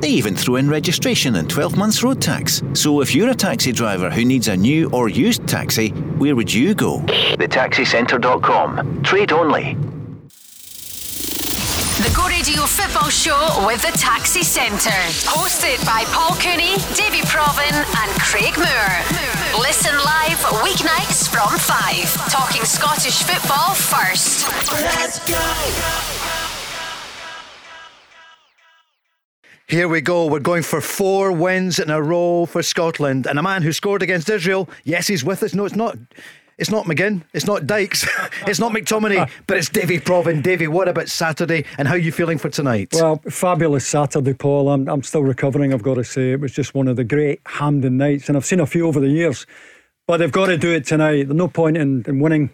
They even throw in registration and 12 months road tax. So if you're a taxi driver who needs a new or used taxi, where would you go? TheTaxiCentre.com. Trade only. The Go Radio Football Show with the Taxi Centre. Hosted by Paul Cooney, Davie Provan, and Craig Moore. Listen live weeknights from 5. Talking Scottish football first. Let's go! Here we go. We're going for four wins in a row for Scotland. And a man who scored against Israel, yes, he's with us. No, it's not. It's not McGinn, it's not Dykes, it's not McTominay, but it's Davie Provan. Davie, what about Saturday and how are you feeling for tonight? Well, fabulous Saturday, Paul. I'm, I'm still recovering, I've got to say. It was just one of the great Hampden nights, and I've seen a few over the years, but they've got to do it tonight. There's no point in, in winning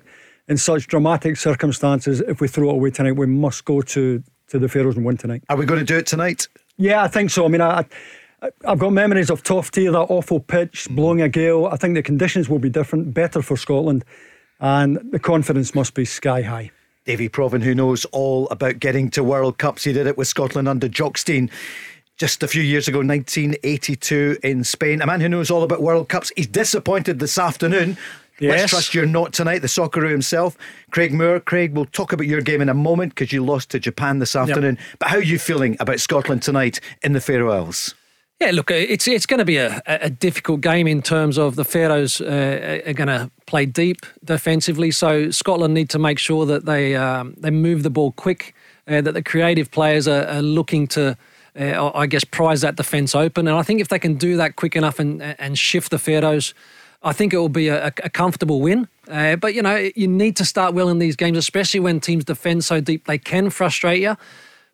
in such dramatic circumstances if we throw it away tonight. We must go to, to the Faroes and win tonight. Are we going to do it tonight? Yeah, I think so. I mean, I, I've got memories of Toftir, that awful pitch, mm. blowing a gale. I think the conditions will be different, better for Scotland, and the confidence must be sky high. Davie Provan, who knows all about getting to World Cups, he did it with Scotland under Jock Stein just a few years ago, 1982 in Spain. A man who knows all about World Cups. He's disappointed this afternoon Yes. Let's trust you're not tonight. The Socceroo himself, Craig Moore. Craig, we'll talk about your game in a moment because you lost to Japan this afternoon. Yep. But how are you feeling about Scotland tonight in the Faroe Islands? Yeah, look, it's it's going to be a, a difficult game in terms of the Faroes uh, are going to play deep defensively. So Scotland need to make sure that they um, they move the ball quick, uh, that the creative players are, are looking to. Uh, I guess prize that defence open, and I think if they can do that quick enough and and shift the Faroes I think it will be a, a comfortable win. Uh, but, you know, you need to start well in these games, especially when teams defend so deep. They can frustrate you.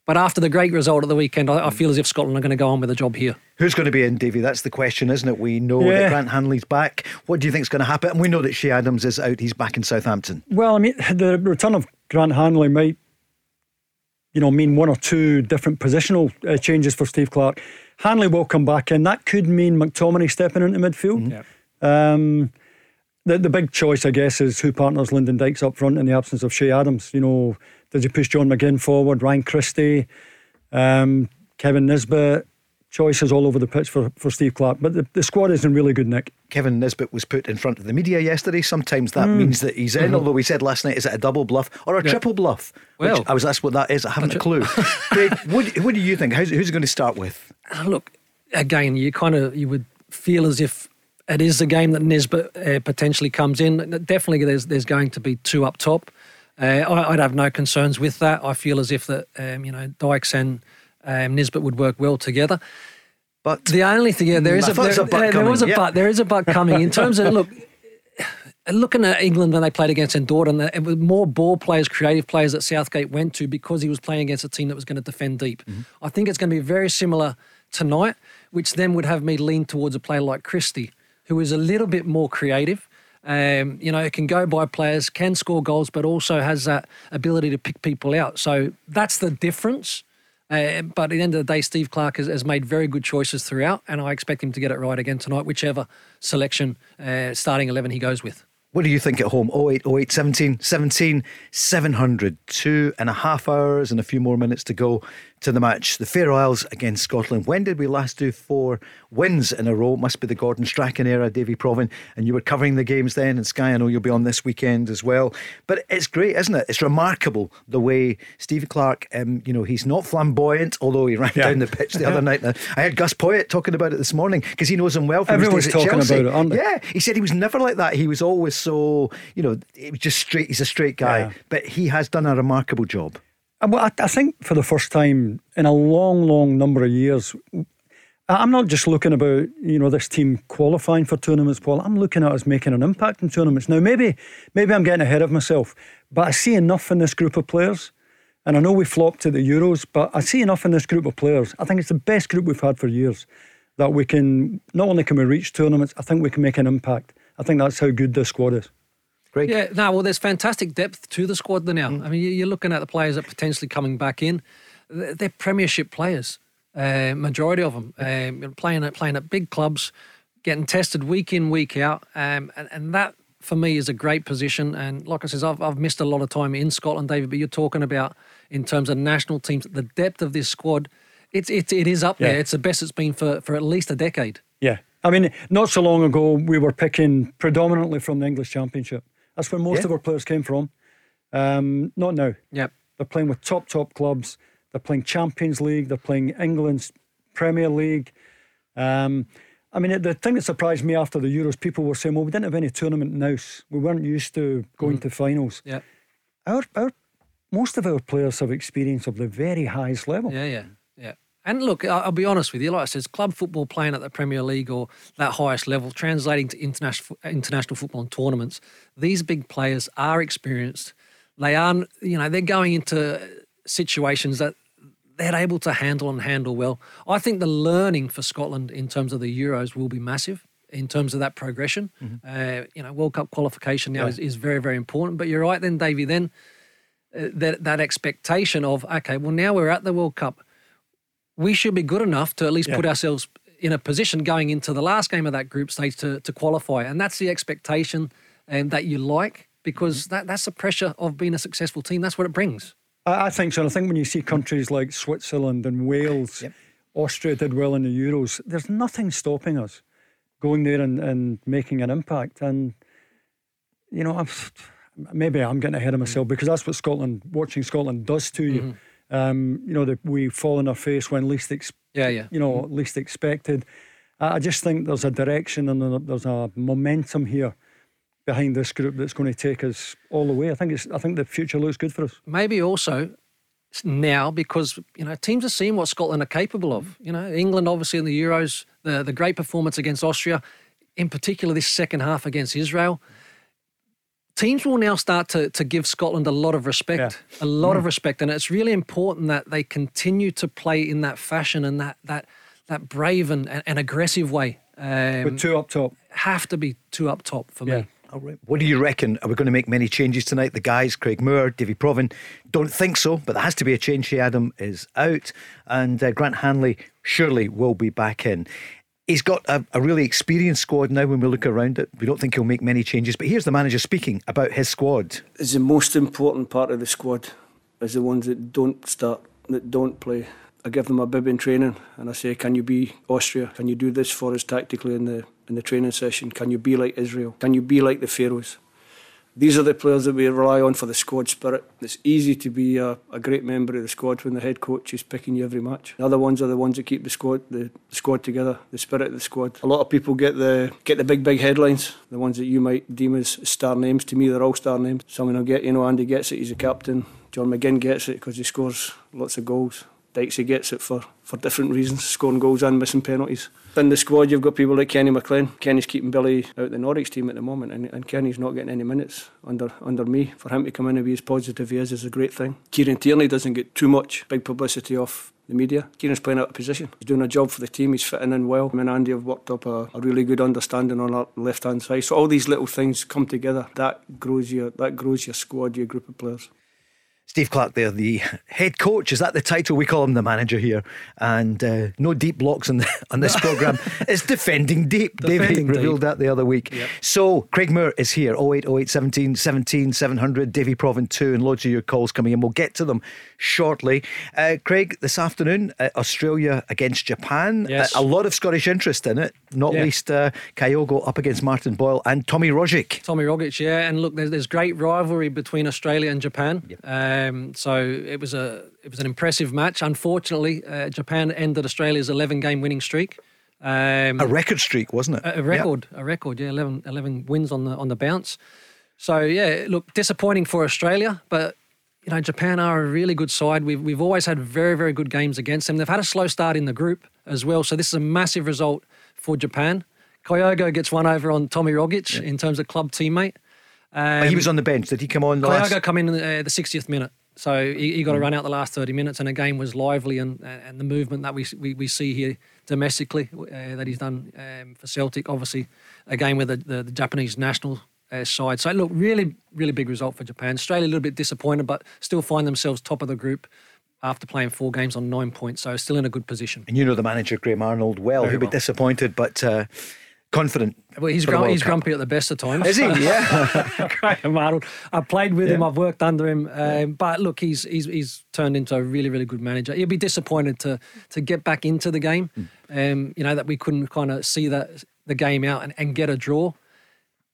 But after the great result at the weekend, I, I feel as if Scotland are going to go on with the job here. Who's going to be in, Davie? That's the question, isn't it? We know yeah. that Grant Hanley's back. What do you think is going to happen? And we know that Che Adams is out. He's back in Southampton. Well, I mean, the return of Grant Hanley might, you know, mean one or two different positional uh, changes for Steve Clarke. Hanley will come back in. That could mean McTominay stepping into midfield. Mm-hmm. Yeah. Um, the, the big choice, I guess, is who partners Lyndon Dykes up front in the absence of Che Adams. You know, does he push John McGinn forward, Ryan Christie, um, Kevin Nisbet? Choices all over the pitch for, for Steve Clarke, but the, the squad is in really good nick. Kevin Nisbet was put in front of the media yesterday. Sometimes that mm. means that he's in, mm-hmm. although we said last night, is it a double bluff or a yeah. triple bluff? Well, I was asked what that is. I haven't a clue. Craig, what, what do you think? How's, who's going to start with? Uh, look, again, you kind of you would feel as if it is a game that Nisbet uh, potentially comes in. Definitely, there's there's going to be two up top. Uh, I, would have no concerns with that. I feel as if that um, you know Dykes and um, Nisbet would work well together. But the only thing, yeah, there is a, there, a there, there was a yeah. but. There is a but coming in terms of look. Looking at England when they played against St Andorra, it was more ball players, creative players that Southgate went to because he was playing against a team that was going to defend deep. Mm-hmm. I think it's going to be very similar tonight, which then would have me lean towards a player like Christie, who is a little bit more creative. Um, you know, can go by players, can score goals, but also has that ability to pick people out. So that's the difference. Uh, but at the end of the day, Steve Clarke has, has, made very good choices throughout, and I expect him to get it right again tonight, whichever selection uh, starting 11 he goes with. What do you think at home? 08, 08, 17, 17, 700. Two and a half hours and a few more minutes to go to the match. The Fair Isles against Scotland. When did we last do four wins in a row? It must be the Gordon Strachan era, Davie Provan. And you were covering the games then in Sky. I know you'll be on this weekend as well. But it's great, isn't it? It's remarkable the way Steve Clarke, um, you know, he's not flamboyant, although he ran yeah. down the pitch the other night. I heard Gus Poyet talking about it this morning because he knows him well from Everyone's his days talking Chelsea. about it, Yeah, he said he was never like that. He was always so, you know, it was just straight. He's a straight guy. Yeah. But he has done a remarkable job. Uh, well, I, think for the first time in a long, long number of years, I'm not just looking about you know this team qualifying for tournaments, Paul. I'm looking at us making an impact in tournaments. Now, maybe maybe I'm getting ahead of myself, but I see enough in this group of players And I know we flopped at the Euros, but I see enough in this group of players. I think it's the best group we've had for years that we can not only can we reach tournaments, I think we can make an impact. I think that's how good this squad is. Great. Yeah, no, well, there's fantastic depth to the squad there now. Mm. I mean, you're looking at the players that potentially coming back in. They're Premiership players, uh, majority of them, um, playing at playing at big clubs, getting tested week in, week out, um, and, and that for me is a great position. And like I said, I've, I've missed a lot of time in Scotland, David. But you're talking about in terms of national teams, the depth of this squad. It's it, it is up yeah. there. It's the best it's been for, for at least a decade. Yeah, I mean, not so long ago we were picking predominantly from the English Championship. That's where most yeah. of our players came from. Um, not now. Yep. They're playing with top, top clubs. They're playing Champions League. They're playing England's Premier League. Um, I mean, the thing that surprised me after the Euros, people were saying, well, we didn't have any tournament nous. We weren't used to going mm. to finals. Yeah. Our, our, most of our players have experience of the very highest level. Yeah, yeah, yeah. And look, I'll be honest with you. Like I said, club football playing at the Premier League or that highest level, translating to international international football and tournaments. These big players are experienced. They are, you know, they're going into situations that they're able to handle and handle well. I think the learning for Scotland in terms of the Euros will be massive in terms of that progression. Mm-hmm. Uh, you know, World Cup qualification now yeah. is, is very, very important. But you're right, then, Davie. Then uh, that that expectation of okay, well, now we're at the World Cup we should be good enough to at least yeah. put ourselves in a position going into the last game of that group stage to, to qualify. And that's the expectation um, that you like because mm-hmm. that, that's the pressure of being a successful team. That's what it brings. I, I think so. And I think when you see countries like Switzerland and Wales, yep. Austria did well in the Euros, there's nothing stopping us going there and, and making an impact. And, you know, I'm, maybe I'm getting ahead of myself mm. because that's what Scotland, watching Scotland does to you. Mm-hmm um, you know, that we fall on our face when least, ex- yeah, yeah, you know, mm-hmm. least expected. I just think there's a direction and there's a momentum here behind this group that's going to take us all the way. I think it's. I think the future looks good for us. Maybe also now because you know teams are seeing what Scotland are capable of. You know, England obviously in the Euros, the the great performance against Austria, in particular this second half against Israel teams will now start to, to give Scotland a lot of respect, yeah. a lot mm. of respect, and it's really important that they continue to play in that fashion and that that that brave and, and aggressive way. Um, With two up top, have to be two up top for yeah. me. All right. What do you reckon? Are we going to make many changes tonight? The guys, Craig Moore, Davie Provan, don't think so, but there has to be a change. Che Adam is out, and uh, Grant Hanley surely will be back in he's got a, a, really experienced squad now when we look around it. We don't think he'll make many changes. But here's the manager speaking about his squad. It's the most important part of the squad is the ones that don't start, that don't play. I give them a bib in training and I say, Can you be Austria? Can you do this for us tactically in the in the training session? Can you be like Israel? Can you be like the Faroes? These are the players that we rely on for the squad spirit. It's easy to be a, a, great member of the squad when the head coach is picking you every match. The other ones are the ones that keep the squad the, squad together, the spirit of the squad. A lot of people get the get the big big headlines, the ones that you might deem as star names. To me, they're all star names. Someone will get, you know, Andy gets it. He's a captain. John McGinn gets it because he scores lots of goals. Dykesy gets it for, for different reasons, scoring goals and missing penalties. In the squad, you've got people like Kenny McLean. Kenny's keeping Billy out the Norwich team at the moment, and, and Kenny's not getting any minutes under under me. For him to come in and be as positive as he is is a great thing. Kieran Tierney doesn't get too much big publicity off the media. Kieran's playing out of position. He's doing a job for the team. He's fitting in well. Him and Andy have worked up a, a really good understanding on our left hand side. So all these little things come together. That grows your that grows your squad, your group of players. Steve Clarke there, the head coach. Is that the title? We call him the manager here. And uh, no deep blocks on, the, on this programme. it's defending deep. Defending David revealed that the other week. Yep. So Craig Moore is here. 08, 08, 17, 17, 700. Davie Provan 2 and loads of your calls coming in. We'll get to them shortly. Uh, Craig, this afternoon, uh, Australia against Japan. Yes. a lot of Scottish interest in it, not yeah. least uh, Kyogo up against Martin Boyle and Tommy Rogic. Tommy Rogic, yeah. And look, there's, there's great rivalry between Australia and Japan. Yep. Um, so it was a it was an impressive match. Unfortunately, uh, Japan ended Australia's 11 game winning streak. Um, a record streak, wasn't it? A, a record, a record. Yeah, 11, 11 wins on the on the bounce. So yeah, look, disappointing for Australia, but you know, Japan are a really good side. We've, we've always had very, very good games against them. They've had a slow start in the group as well. So this is a massive result for Japan. Kyogo gets one over on Tommy Rogic yeah. in terms of club teammate. Um, he was on the bench. Did he come on? Kyogo come in uh, the 60th minute. So he, he got a run out the last 30 minutes, and the game was lively, and and the movement that we we, we see here domestically uh, that he's done um, for Celtic, obviously a game with the, the, the Japanese national uh, side. So look, really, really big result for Japan. Australia a little bit disappointed, but still find themselves top of the group after playing four games on nine points. So still in a good position. And you know the manager Graham Arnold well. Very He'll be disappointed, but uh, confident. Well, he's, he's grumpy at the best of times. Is he? Yeah. Graham Arnold. I've played with him. I've worked under him. Um, but look, he's, he's he's turned into a really really good manager. He'll be disappointed to to get back into the game. Um, you know that we couldn't kind of see that the game out and, and get a draw.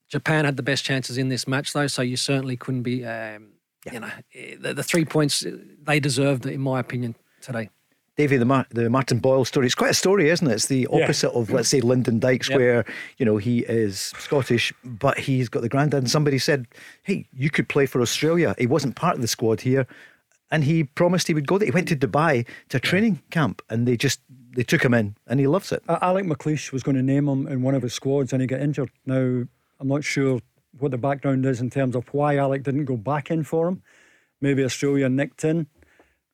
Japan had the best chances in this match though, so you certainly couldn't be. Um, You know eh, the, the three points eh, they deserved, in my opinion, today. Davie, the, Mar- the Martin Boyle story, it's quite a story, isn't it? It's the opposite of, let's say, Lyndon Dykes, Yep. where, you know, he is Scottish, but he's got the granddad. And somebody said, hey, you could play for Australia. He wasn't part of the squad here. And he promised he would go there. He went to Dubai to a training camp and they just, they took him in and he loves it. A- Alec McLeish was going to name him in one of his squads and he got injured. Now, I'm not sure what the background is in terms of why Alec didn't go back in for him. Maybe Australia nicked in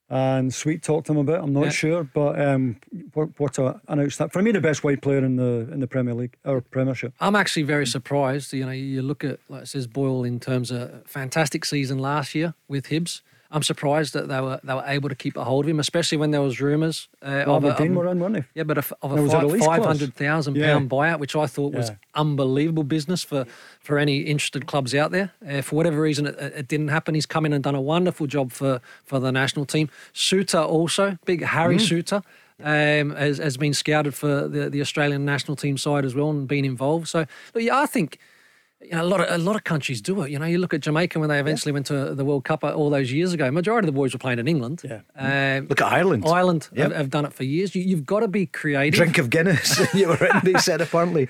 and Sweet talked to him a bit. I'm not Yeah. sure, but um, what, what a, an outstanding for me, the best white player in the in the Premier League or Premiership. I'm actually very surprised. You know, you look at like it says Boyle in terms of fantastic season last year with Hibs. I'm surprised that they were they were able to keep a hold of him, especially when there was rumours uh, of a, Aberdeen of- were in, weren't they? yeah, but of, of a five, five hundred thousand Yeah. pound buyout, which I thought was Yeah. unbelievable business for for any interested clubs out there. Uh, for whatever reason, it, it didn't happen. He's come in and done a wonderful job for for the national team. Souttar also, big Harry Mm. Souttar. Um, has, has been scouted for the, the Australian national team side as well and been involved. So, yeah, I think you know, a lot of a lot of countries do it. You know, you look at Jamaica when they eventually went to the World Cup all those years ago. Majority of the boys were playing in England. Yeah. Um, Look at Ireland. Ireland Yep. have, have done it for years. You, you've got to be creative. Drink of Guinness. you were in, they said apparently.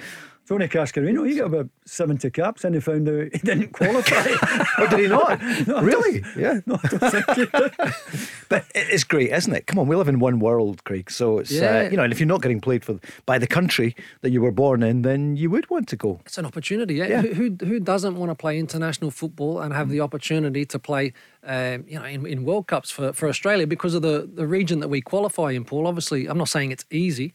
Tony Cascarino, he got about 70 caps and he found out he didn't qualify. Oh, did he not? No, really? don't- Yeah. no, I don't think he did. But it's great, isn't it? Come on, we live in one world, Craig. So it's uh, you know, and if you're not getting played for by the country that you were born in, then you would want to go. It's an opportunity. Yeah. Yeah. Who, who who doesn't want to play international football and have the opportunity to play, um, you know, in, in World Cups for, for Australia because of the, the region that we qualify in, Paul. Obviously, I'm not saying it's easy,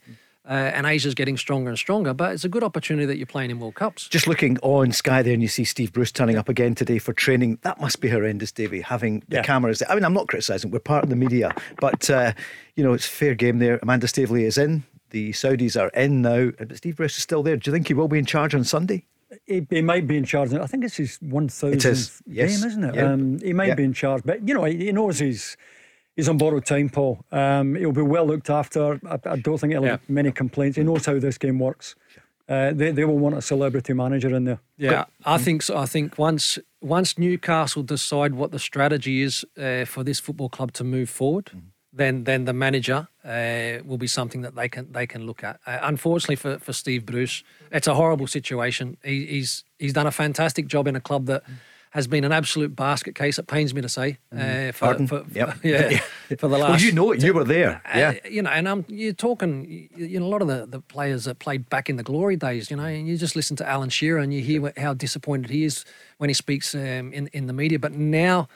uh, and Asia's getting stronger and stronger, but it's a good opportunity that you're playing in World Cups. Just looking on Sky there, and you see Steve Bruce turning up again today for training. That must be horrendous, Davie, having the Yeah. cameras. there. I mean, I'm not criticising. We're part of the media, but uh, you know, it's fair game there. Amanda Staveley is in. The Saudis are in now, but Steve Bruce is still there. Do you think he will be in charge on Sunday? He, he might be in charge. I think it's his 1000th It is, yes. game, isn't it? Yeah. Um, he might Yeah. be in charge, but you know, he, he knows he's he's on borrowed time, Paul. Um, he'll be well looked after. I, I don't think he'll Yeah. have many complaints. He knows how this game works. Uh, they, they will want a celebrity manager in there. Yeah, I think so. I think once once Newcastle decide what the strategy is uh, for this football club to move forward, then then the manager uh, will be something that they can they can look at. Uh, unfortunately for, for Steve Bruce, it's a horrible situation. He, he's he's done a fantastic job in a club that has been an absolute basket case. It pains me to say. Uh, for, Pardon? for, Yep. yeah, for the last. Well, you know it. You were there. Uh, Yeah. you know, and um, you're talking, you know, a lot of the, the players that played back in the glory days, you know, and you just listen to Alan Shearer and you hear how disappointed he is when he speaks um, in, in the media. But now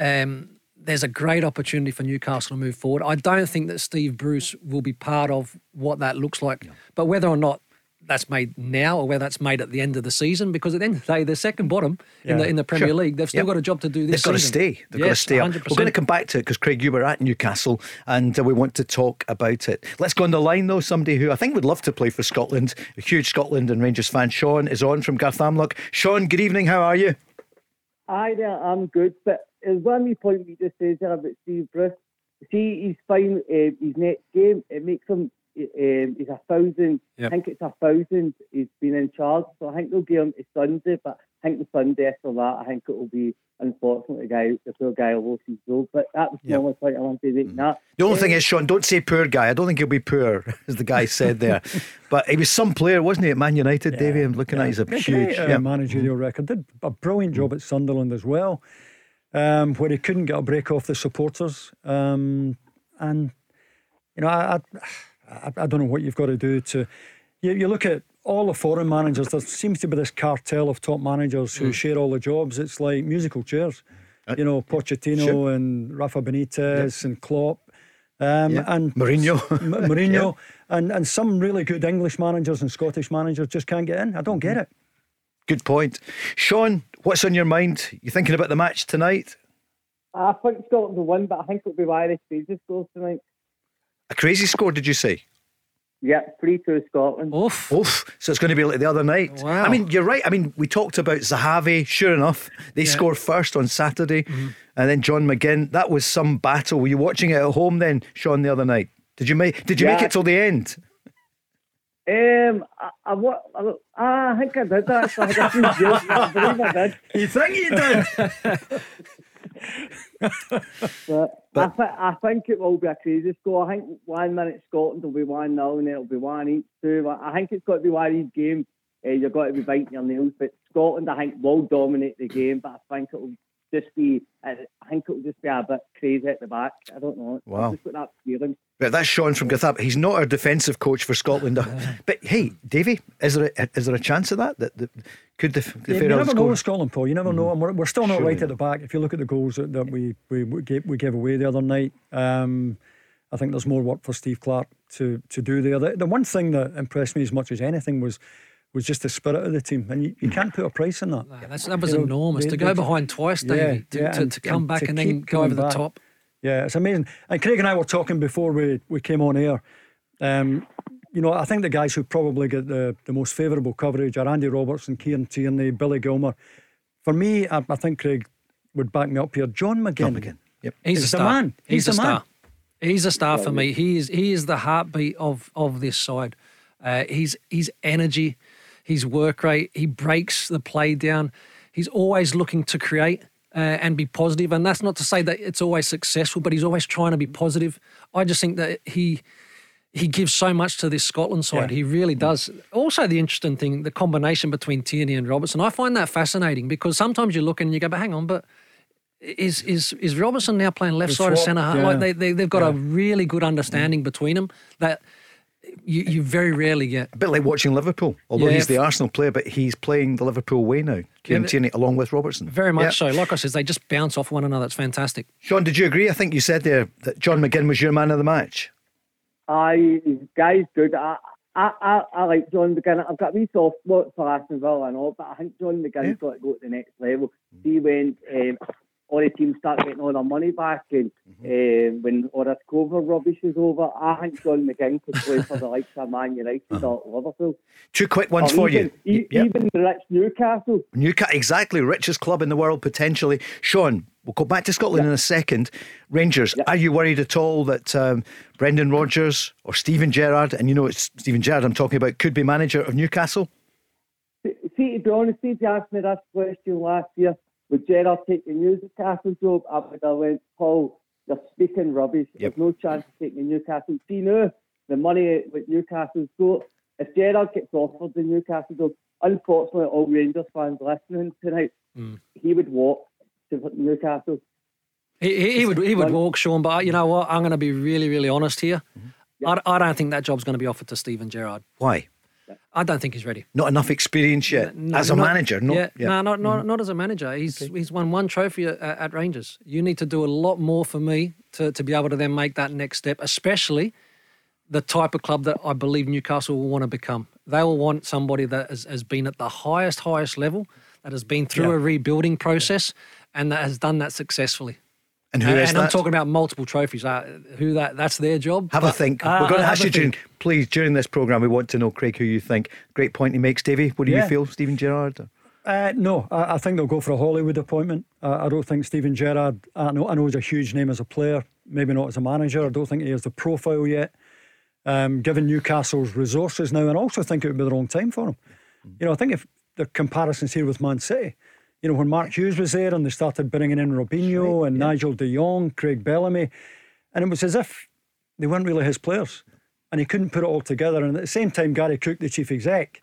um, there's a great opportunity for Newcastle to move forward. I don't think that Steve Bruce will be part of what that looks like, but whether or not that's made now or whether that's made at the end of the season, because at the end of the day, they're second bottom in the in the Premier Sure. League. They've still Yep. got a job to do this They've got to stay. They've got to stay up. 100%. We're going to come back to it because Craig, you were at Newcastle and uh, we want to talk about it. Let's go on the line though. Somebody who I think would love to play for Scotland, a huge Scotland and Rangers fan. Sean is on from Garthamlock. Sean, good evening. How are you? Aye, there, I'm good. But there's one wee point we just said there about Steve Bruce. See, he's fine. Uh, his next game, it makes him. Um, he's a thousand. Yep. I think it's a thousand. He's been in charge, so I think they'll give him to Sunday. But I think the Sunday after that, I think it will be unfortunately the guy, the poor guy, will lose his role. But that was the Yep. only point I wanted to make. That The only Uh, thing is, Sean, don't say poor guy. I don't think he'll be poor, as the guy said there. but he was some player, wasn't he, at Man United, Davie? I'm looking at he's a A huge. great, uh, yeah. managerial record. Did a brilliant job at Sunderland as well, um, where he couldn't get a break off the supporters. Um, and you know, I, I, I, I don't know what you've got to do to. You, you look at all the foreign managers. There seems to be this cartel of top managers who mm. share all the jobs. It's like musical chairs. Uh, you know, Pochettino Sure. and Rafa Benitez and Klopp. Um, Yeah. and Mourinho. M- Mourinho, and, and some really good English managers and Scottish managers just can't get in. I don't get mm. it. Good point. Sean, what's on your mind? You thinking about the match tonight? I think Scotland will win, but I think it'll be Irish Fraser scores tonight. A crazy score, did you say? Yeah, 3 2 Scotland. Oof. Oof. So it's going to be like the other night. Wow. I mean, you're right. I mean, we talked about Zahavi. Sure enough, they score first on Saturday. Mm-hmm. And then John McGinn. That was some battle. Were you watching it at home then, Sean, the other night? Did you make Did you make it till the end? Um, I, I, I, I think I did actually. I, think I. I believe I did. You think you did? But, I, th- I think it will be a crazy score. I think one minute Scotland will be 1 0 and it'll be 1 each. Two. I think it's got to be one these games. Uh, you've got to be biting your nails. But Scotland, I think, will dominate the game. But I think it'll just be, I think it'll just be a bit crazy at the back. I don't know. Wow. I've just got that feeling. Right, that's Sean from Gathap. He's not our defensive coach for Scotland. but hey, Davie, is there a, is there a chance of that? That, that could the, the Yeah, you Faroes never know score? with Scotland, Paul. You never know. And we're, we're still not Sure right you at the back. If you look at the goals that, that we, we, we, gave, we gave away the other night, um, I think there's more work for Steve Clarke to, to do there. The, the one thing that impressed me as much as anything was was just the spirit of the team. And you, you can't put a price on that. Nah, that's, that was You know, enormous. they- to go behind twice, Yeah, Davie, to, yeah, to, and- to come and back to and then go over coming the top. Yeah, it's amazing. And Craig and I were talking before we, we came on air. Um, you know, I think the guys who probably get the, the most favourable coverage are Andy Robertson, Kieran Tierney, Billy Gilmour. For me, I, I think Craig would back me up here. John McGinn. John McGinn. Yep. He's He's a the star. man. He's, He's a the man. star. He's a star for me. He is he is the heartbeat of of this side. Uh, he's his energy, his work rate. He breaks the play down. He's always looking to create uh, and be positive. And that's not to say that it's always successful, but he's always trying to be positive. I just think that he he gives so much to this Scotland side. He really does. Also, the interesting thing, the combination between Tierney and Robertson, I find that fascinating because sometimes you look and you go, but hang on, but is is is Robertson now playing left The side or swap, centre half? yeah. Like they, they they've got a really good understanding between them that you, you very rarely get. A bit like watching Liverpool, although Yeah, he's the Arsenal player, but he's playing the Liverpool way now. Kieran but- Tierney along with Robertson. Very much Yeah. so. Like I said, they just bounce off one another. It's fantastic. Sean, did you agree? I think you said there that John McGinn was your man of the match. I guy's good. I, I, I, I like John McGinn. I've got a wee soft spot for Aston Villa and all, but I think John McGinn's Yeah. got to go to the next level. He went um, all the teams start getting all their money back and um, when all this COVID rubbish is over, I think John McGinn could play for the likes of Man United or Liverpool. Two quick ones Or for even, you. e- Yep. Even the rich Newcastle. Newcastle, exactly, richest club in the world potentially. Sean, we'll go back to Scotland in a second. Rangers, are you worried at all that um, Brendan Rodgers or Steven Gerrard, and you know it's Steven Gerrard I'm talking about, could be manager of Newcastle? See, to be honest, if you asked me this question last year, would Gerrard take the Newcastle job? I would have went, Paul, you're speaking rubbish. Yep. There's no chance of taking the Newcastle. See now, the money with Newcastle's got. If Gerrard gets offered the Newcastle job, unfortunately, all Rangers fans listening tonight, he would walk to Newcastle. He, he, he would he would walk, Sean. But you know what? I'm going to be really really honest here. Mm-hmm. I, I don't think that job's going to be offered to Steven Gerrard. Why? I don't think he's ready. Not enough experience yet No, as a not- manager. No, yeah, yeah. no, not not, mm. not as a manager. He's he's won one trophy at, at Rangers. You need to do a lot more for me to, to be able to then make that next step, especially the type of club that I believe Newcastle will want to become. They will want somebody that has, has been at the highest, highest level, that has been through Yeah. a rebuilding process, and that has done that successfully. And who and is and that? I'm talking about multiple trophies. Uh, who that? That's their job. Have a think. uh, We're going to have ask you during, please, during this programme, we want to know, Craig, who you think. Great point he makes, Davie. What do you feel, Steven Gerrard? Uh, no, I, I think they'll go for a Hollywood appointment. Uh, I don't think Steven Gerrard, I know, I know he's a huge name as a player, maybe not as a manager. I don't think he has the profile yet. Um, given Newcastle's resources now, and I also think it would be the wrong time for him. You know, I think if the comparisons here with Man City, you know, when Mark Hughes was there and they started bringing in Robinho and Nigel de Jong, Craig Bellamy, and it was as if they weren't really his players. And he couldn't put it all together. And at the same time, Garry Cook, the chief exec,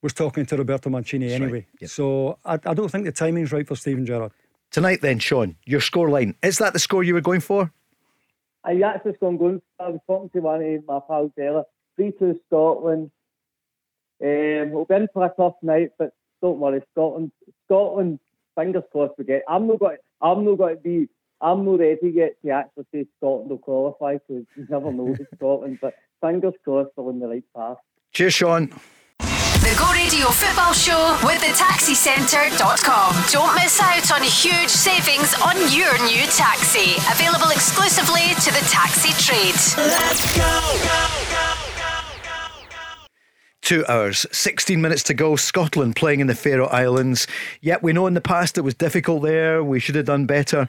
was talking to Roberto Mancini anyway. Yep. So I, I don't think the timing's right for Steven Gerrard. Tonight, then, Sean, your scoreline. Is that the score you were going for? I actually going going. I was talking to one of my pals there. Three two Scotland. Um, we'll be in for a tough night, but don't worry, Scotland. Scotland. Fingers crossed we get. I'm not going. I'm not going to be. I'm not ready yet to actually say Scotland will qualify because you never know with Scotland. But fingers crossed they're on the right path. Cheers, Sean. The Go Radio Football Show with the taxicentre.com. Don't miss out on huge savings on your new taxi. Available exclusively to the taxi trade. Let's go. Two hours, 16 minutes to go. Scotland playing in the Faroe Islands. Yet we know in the past it was difficult there. We should have done better.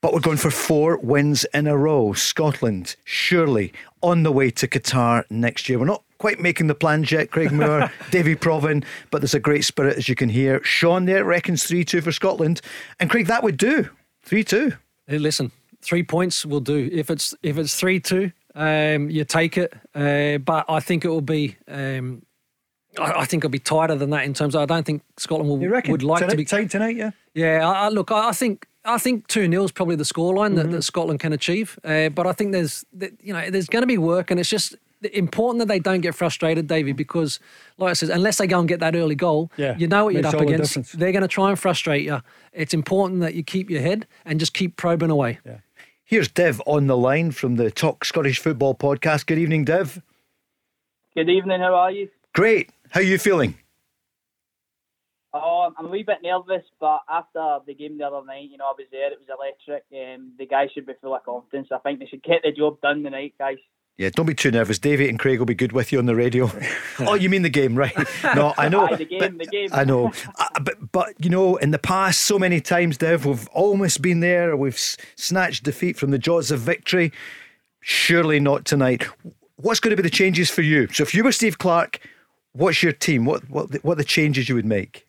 But we're going for four wins in a row. Scotland, surely on the way to Qatar next year. We're not quite making the plans yet, Craig Moore, Davie Provan, but there's a great spirit, as you can hear. Sean there reckons 3 2 for Scotland. And Craig, that would do. 3 2. Hey, listen, three points will do. If it's if it's 3 2, um, you take it, uh, but I think it will be. Um, I, I, think it'll be tighter than that in terms. of I don't think Scotland will, would like tonight, to be tight tonight. Yeah, yeah. I, I, look, I, think I think two 0 is probably the scoreline mm-hmm. that, that Scotland can achieve. Uh, but I think there's you know there's going to be work, and it's just important that they don't get frustrated, Davie, because like I said, unless they go and get that early goal, yeah, you know what you're up against. The They're going to try and frustrate you. It's important that you keep your head and just keep probing away. Yeah. Here's Dev on the line from the Talk Scottish Football podcast. Good evening, Dev. Good evening. How are you? Great. How are you feeling? Oh, I'm a wee bit nervous, but after the game the other night, you know, I was there. It was electric. Um, the guys should be full of confidence. I think they should get the job done tonight, guys. Yeah, don't be too nervous. David and Craig will be good with you on the radio. oh, you mean the game, right? No, I know. Aye, the game, the game. I know. uh, but, but, you know, in the past, so many times, Dev, we've almost been there. We've snatched defeat from the jaws of victory. Surely not tonight. What's going to be the changes for you? So if you were Steve Clarke, what's your team? What, what, what are the changes you would make?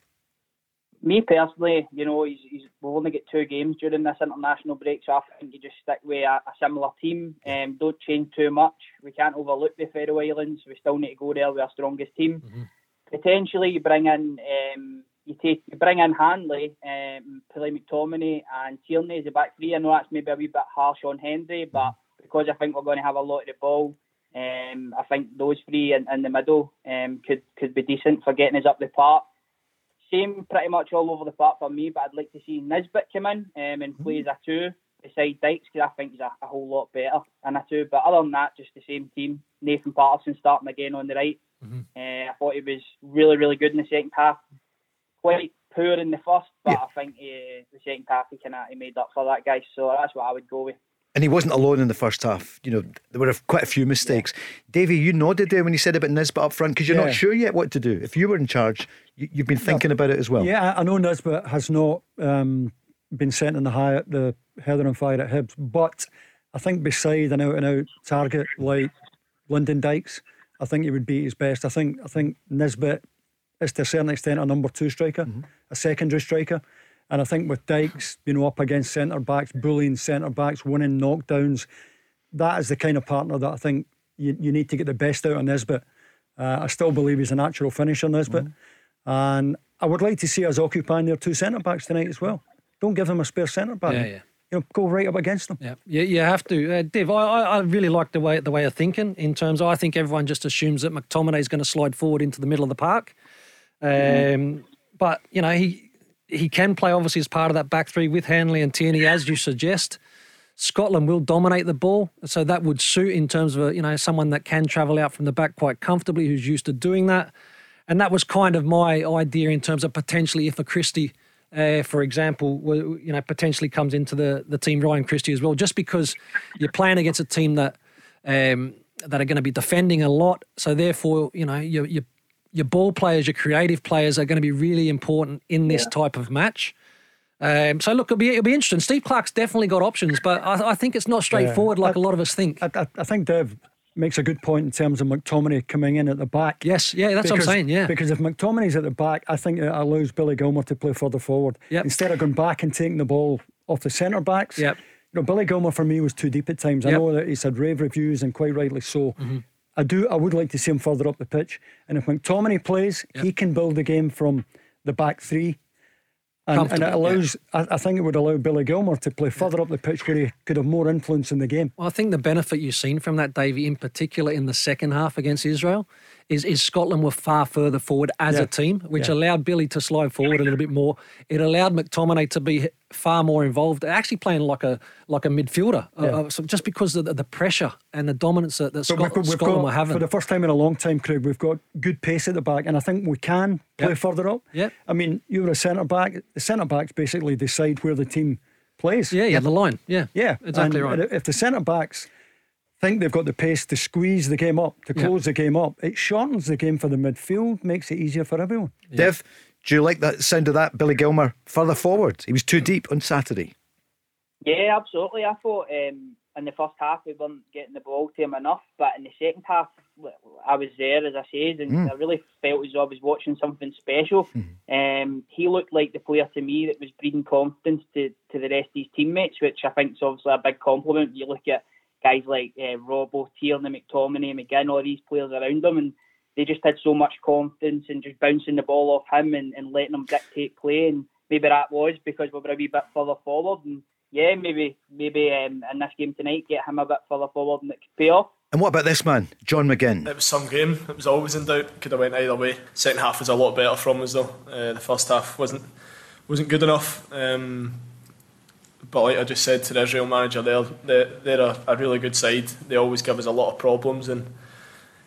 Me personally, you know, he's, he's, we've only got two games during this international break, so I think you just stick with a, a similar team and um, don't change too much. We can't overlook the Faroe Islands. We still need to go there with our strongest team. Mm-hmm. Potentially, you bring in um, you take you bring in Hanley, um, Billy McTominay, and Tierney as a back three. I know that's maybe a wee bit harsh on Hendry, but mm-hmm. because I think we're going to have a lot of the ball. Um, I think those three in, in the middle um, could could be decent for getting us up the park same pretty much all over the park for me, but I'd like to see Nisbet come in um, and play as a two beside Dykes because I think he's a, a, whole lot better than a two. But other than that, just the same team. Nathan Patterson starting again on the right. Mm-hmm. Uh, I thought he was really, really good in the second half. Quite poor in the first, but yeah. I think uh, the second half he kind of he made up for that, guys. So that's what I would go with. And he wasn't alone in the first half. You know, there were quite a few mistakes. Yeah. Davie, you nodded there when you said about Nisbet up front because you're yeah. not sure yet what to do. If you were in charge, you, have been thinking about it as well. Yeah, I know Nisbet has not um, been sent in the high at the heather and fire at Hibs, but I think beside an out and out target like Lyndon Dykes, I think he would be his best. I think I think Nisbet is to a certain extent a number two striker, mm-hmm. a secondary striker. And I think with Dykes, you know, up against centre backs, bullying centre backs, winning knockdowns, that is the kind of partner that I think you, you need to get the best out of Nisbet. Uh, I still believe he's a natural finisher, Nisbet. Mm-hmm. And I would like to see us occupying their two centre backs tonight as well. Don't give him a spare centre back. Yeah, yeah. You know, go right up against them. Yeah, yeah, you have to. Uh, Div, I, I really like the way the way of thinking. In terms, of, I think everyone just assumes that McTominay is going to slide forward into the middle of the park. Um, mm-hmm. But you know, he he can play obviously as part of that back three with Hanley and Tierney, as you suggest. Scotland will dominate the ball, so that would suit in terms of a, you know someone that can travel out from the back quite comfortably, who's used to doing that. And that was kind of my idea in terms of potentially if a Christie, uh, for example, you know potentially comes into the the team, Ryan Christie as well, just because you're playing against a team that um, that are going to be defending a lot, so therefore you know you're, you're your ball players, your creative players are going to be really important in this yeah. type of match. Um, so look, it'll be it'll be interesting. Steve Clarke's definitely got options, but I, I think it's not straightforward yeah. like I, a lot of us think. I, I, think Dev makes a good point in terms of McTominay coming in at the back. Yes, yeah, that's because, what I'm saying. Yeah, because if McTominay's at the back, I think it allows Billy Gilmour to play further forward yep. instead of going back and taking the ball off the centre backs. Yep. You know, Billy Gilmour for me was too deep at times. I yep. know that he's had rave reviews and quite rightly so. Mm-hmm. I do. I would like to see him further up the pitch. And if McTominay plays, yep. he can build the game from the back three. And, and it allows, yeah. I, I, think it would allow Billy Gilmour to play further up the pitch where he could have more influence in the game. Well, I think the benefit you've seen from that, Davie, in particular in the second half against Israel, is, is Scotland were far further forward as yeah. a team, which yeah. allowed Billy to slide forward a little bit more. It allowed McTominay to be far more involved, actually playing like a like a midfielder, uh, Yeah. uh, so just because of the, the pressure and the dominance that, that But Scot- we've got- we've Scotland got- were having. For the first time in a long time, Craig, we've got good pace at the back, and I think we can play Yep. further up. Yep. I mean, you were a centre back. The centre backs basically decide where the team plays. yeah, yeah, the line. Yeah, Yeah, exactly and right. If the centre backs think they've got the pace to squeeze the game up, to Yeah. close the game up, it shortens the game for the midfield, makes it easier for everyone. Dev, do you like that sound of that? Billy Gilmour further forward. He was too deep on Saturday. Yeah, absolutely. I thought um, in the first half we weren't getting the ball to him enough, but in the second half I was there, as I said, and I really felt as though I was watching something special. Um, he looked like the player to me that was breeding confidence to, to the rest of his teammates, which I think is obviously a big compliment. You look at guys like uh, Robbo, Tierney, McTominay, McGinn, all these players around him, and they just had so much confidence and just bouncing the ball off him and, and letting him dictate play. And maybe that was because we were a wee bit further forward. And yeah, maybe maybe um, in this game tonight, get him a bit further forward and it could pay off. And what about this man, John McGinn? It was some game. It was always in doubt. Could have went either way. Second half was a lot better from us though. Uh, the first half wasn't wasn't good enough. Um, but like I just said to the Israel manager, they're they're, they're a, a really good side. They always give us a lot of problems and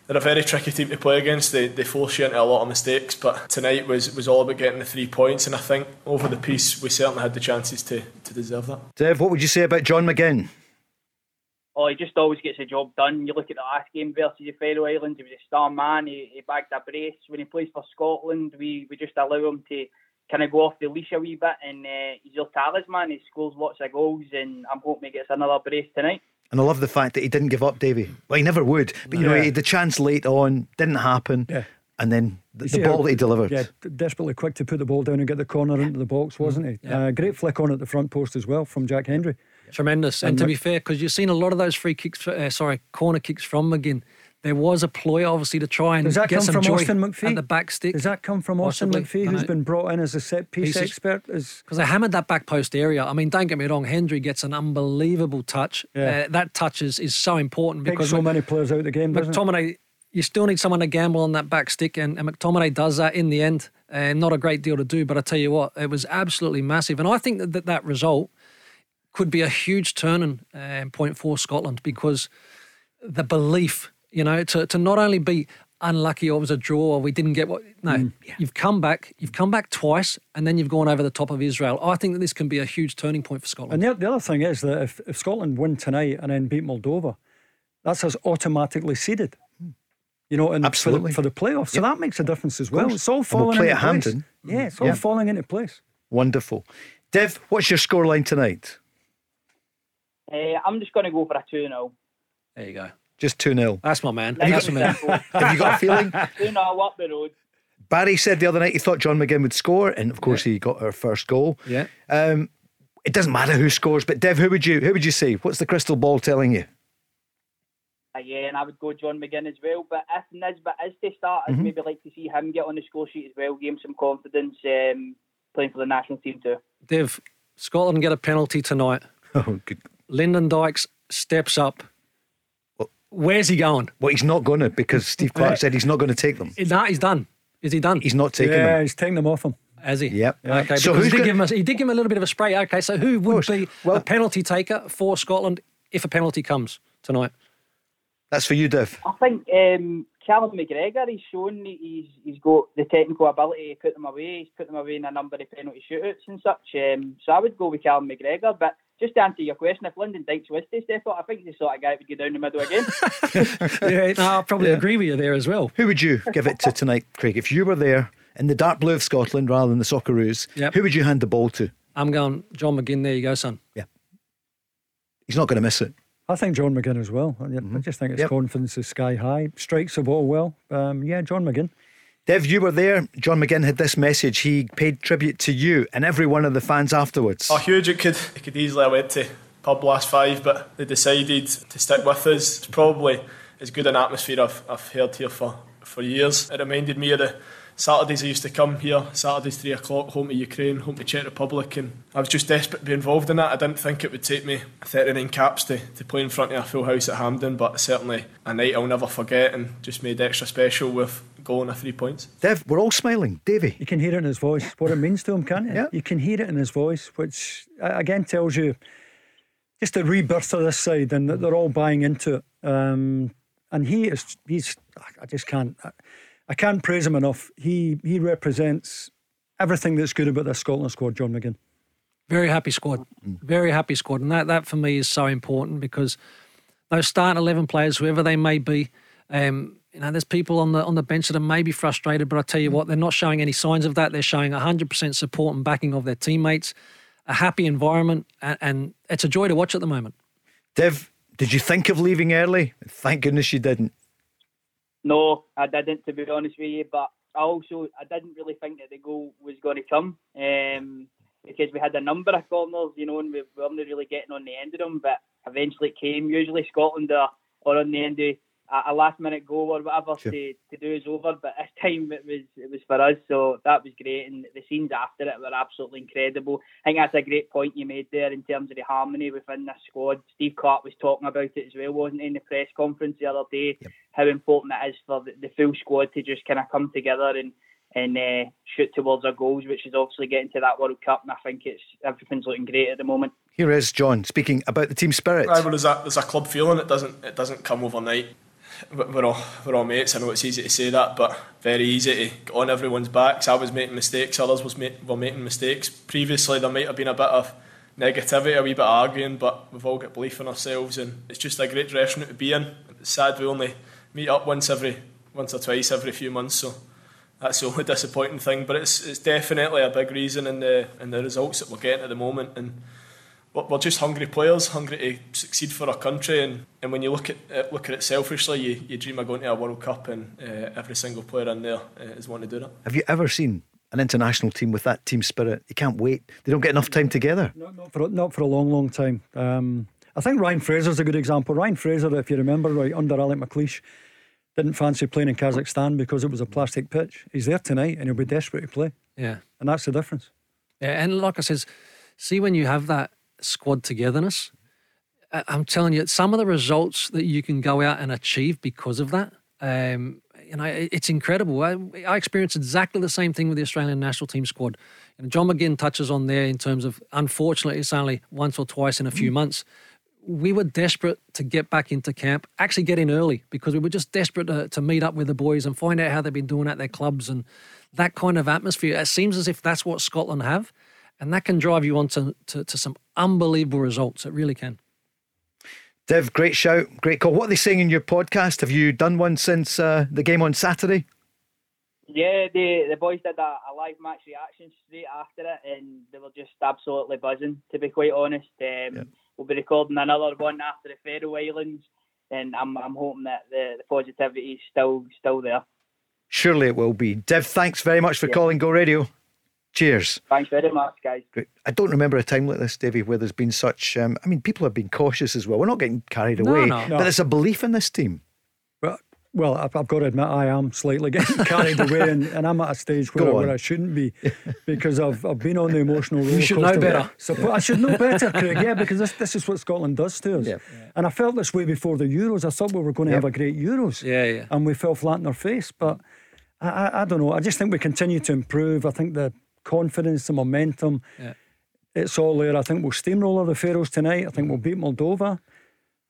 they're a very tricky team to play against. They they force you into a lot of mistakes. But tonight was was all about getting the three points, and I think over the piece we certainly had the chances to to deserve that. Dev, what would you say about John McGinn? Oh, he just always gets the job done. You look at the last game versus the Faroe Islands, he was a star man. He, he bagged a brace. When he plays for Scotland, we, we just allow him to kind of go off the leash a wee bit. And uh, he's your talisman. He scores lots of goals, and I'm hoping he gets another brace tonight. And I love the fact that he didn't give up, Davie. Well, he never would. But, you know, Yeah. he had the chance late on, didn't happen. Yeah. And then the, the ball how- that he delivered. Yeah, desperately quick to put the ball down and get the corner into the box, wasn't he? Yeah. Uh, great flick on at the front post as well from Jack Hendry. Tremendous. And, And to be fair, because you've seen a lot of those free kicks, uh, sorry, corner kicks from McGinn. There was a ploy, obviously, to try and Does that get come some from joy Austin McPhee? at the back stick. Does that come from Austin. McPhee, who's been brought in as a set piece Pieces. expert? Is Because they hammered that back post area. I mean, don't get me wrong, Hendry gets an unbelievable touch. Yeah. Uh, that touch is, is so important because so many players out of the game? McTominay, you still need someone to gamble on that back stick, and, and McTominay does that in the end. And not a great deal to do, but I tell you what, it was absolutely massive. And I think that that, that result could be a huge turning um, point for Scotland because the belief, you know, to, to not only be unlucky or it was a draw or we didn't get what no Mm. you've come back you've come back twice and then you've gone over the top of Israel I think that this can be a huge turning point for Scotland And the, the other thing is that if, if Scotland win tonight and then beat Moldova, that's us automatically seeded. You know, and Absolutely. for the, for the playoffs. So that makes a difference as well. It's all And we'll falling play into at place. Hampden. Yeah, it's all Yeah. falling into place. Wonderful. Dev, what's your scoreline tonight? Uh, I'm just going to go for a 2 0. there you go Just 2 0. that's my man you that's got- my man Have you got a feeling? 2 0 up the road. Barry said the other night he thought John McGinn would score, and of course he got our first goal. yeah Um, it doesn't matter who scores, but Dev, who would you who would you say? What's the crystal ball telling you? Uh, yeah, and I would go John McGinn as well. But if Nisbet is to start, I'd maybe like to see him get on the score sheet as well, give him some confidence um, playing for the national team too. Dev Scotland get a penalty tonight Oh, good. Lyndon Dykes steps up Well- where's he going Well, he's not going to because Steve Clarke said he's not going to take them. nah, he's done is he done He's not taking them. yeah, them. he's taking them off him. Has he? Yep. Okay. So So who's he did, go- give him a, he did give him a little bit of a spray. Okay. So who would be Well- a penalty taker for Scotland if a penalty comes tonight? That's for you, Dev. I think um, Callum McGregor, he's shown that he's he's got the technical ability to put them away. He's put them away in a number of penalty shootouts and such. Um, so I would go with Callum McGregor. But just to answer your question, if Lyndon Dykes was to step up, I think he's the sort of guy that would go down the middle again. yeah, no, I probably agree with you there as well. Who would you give it to tonight, Craig? If you were there in the dark blue of Scotland rather than the Socceroos, Yep. who would you hand the ball to? I'm going John McGinn. There you go, son. Yeah, he's not going to miss it. I think John McGinn as well. I I just think his Yep. confidence is sky high. Strikes the ball well. Um, yeah, John McGinn. Dev, you were there. John McGinn had this message. He paid tribute to you and every one of the fans afterwards. Oh, huge! It could it could easily have went to pub last five, but they decided to stick with us. It's probably as good an atmosphere I've, I've heard here for, for years. It reminded me of the, Saturdays I used to come here, Saturdays three o'clock, home to Ukraine, home to Czech Republic, and I was just desperate to be involved in that. I didn't think it would take me 39 caps to, to play in front of a full house at Hampden, but certainly a night I'll never forget and just made extra special with goal and a three points. Dev, we're all smiling. Davie. You can hear it in his voice, what it means to him, can't you? Yeah. You can hear it in his voice, which uh, again tells you just the rebirth of this side and that they're all buying into it. Um, and he is, he's, I just can't, I, I can't praise him enough. He he represents everything that's good about this Scotland squad, John McGinn. Very happy squad. Very happy squad. And that, that for me is so important because those starting 11 players, whoever they may be, um, you know, there's people on the on the bench that are maybe frustrated, but I tell you what, they're not showing any signs of that. They're showing 100% support and backing of their teammates, a happy environment, and, and it's a joy to watch at the moment. Dev, did you think of leaving early? Thank goodness you didn't. No, I didn't, to be honest with you. But I also I didn't really think that the goal was going to come um, because we had a number of corners, you know, and we weren't really getting on the end of them. But eventually it came. Usually Scotland are, are on the end of a, a last minute goal or whatever Sure. to, to do is over. But this time it was it was for us, so that was great. And the scenes after it were absolutely incredible. I think that's a great point you made there in terms of the harmony within the squad. Steve Clarke was talking about it as well, wasn't he, in the press conference the other day? How important it is for the, the full squad to just kind of come together and and uh, shoot towards our goals, which is obviously getting to that World Cup. And I think it's everything's looking great at the moment. Here is John speaking about the team spirit. Aye, well, there's a there's a club feeling. It doesn't it doesn't come overnight. We- We're all we're all mates. I know it's easy to say that, but very easy to get on everyone's backs. I was making mistakes. Others was ma- were making mistakes. Previously, there might have been a bit of negativity, a wee bit of arguing, but we've all got belief in ourselves, and it's just a great room to be in. It's sad we only meet up once every once or twice every few months, so that's the only disappointing thing. But it's it's definitely a big reason in the in the results that we're getting at the moment, and we're just hungry players, hungry to succeed for our country. And, and when you look at it, look at it selfishly, you, you dream of going to a World Cup, and uh, every single player in there uh, is wanting to do that. Have you ever seen an international team with that team spirit? You can't wait. They don't get enough time together. Not, not, for, not for a long, long time. Um, I think Ryan Fraser's a good example. Ryan Fraser, if you remember right, under Alec McLeish, didn't fancy playing in Kazakhstan because it was a plastic pitch. He's there tonight and he'll be desperate to play. Yeah. And that's the difference. Yeah, and like I says, see when you have that squad togetherness, I- I'm telling you, some of the results that you can go out and achieve because of that, um, you know, it's incredible. I, I experienced exactly the same thing with the Australian national team squad. And John McGinn touches on there in terms of, unfortunately, it's only once or twice in a few months. We were desperate to get back into camp, actually get in early because we were just desperate to, to meet up with the boys and find out how they've been doing at their clubs and that kind of atmosphere. It seems as if that's what Scotland have, and that can drive you on to, to, to some unbelievable results. It really can. Dev, great shout, great call. What are they saying in your podcast? Have you done one since uh, the game on Saturday? Yeah, the the boys did a, a live match reaction straight after it, and they were just absolutely buzzing. To be quite honest, um, we'll be recording another one after the Faroe Islands, and I'm I'm hoping that the, the positivity is still still there. Surely it will be. Dev, thanks very much for calling Go Radio. Cheers. Thanks very much, guys. Great. I don't remember a time like this, Davie, where there's been such. Um, I mean, people have been cautious as well. We're not getting carried No, away, no. but No. there's a belief in this team. But, well, I've, I've got to admit, I am slightly getting carried away, and, and I'm at a stage where, where I shouldn't be because I've, I've been on the emotional roller You should know coaster. better. So, I should know better, Craig, yeah, because this, this is what Scotland does to us. Yeah. And I felt this way before the Euros. I thought we were going to Yep. have a great Euros. Yeah, yeah. And we fell flat in our face. But I, I, I don't know. I just think we continue to improve. I think the confidence, the momentum, Yeah. it's all there. I think we'll steamroller the Faroes tonight. I think we'll beat Moldova.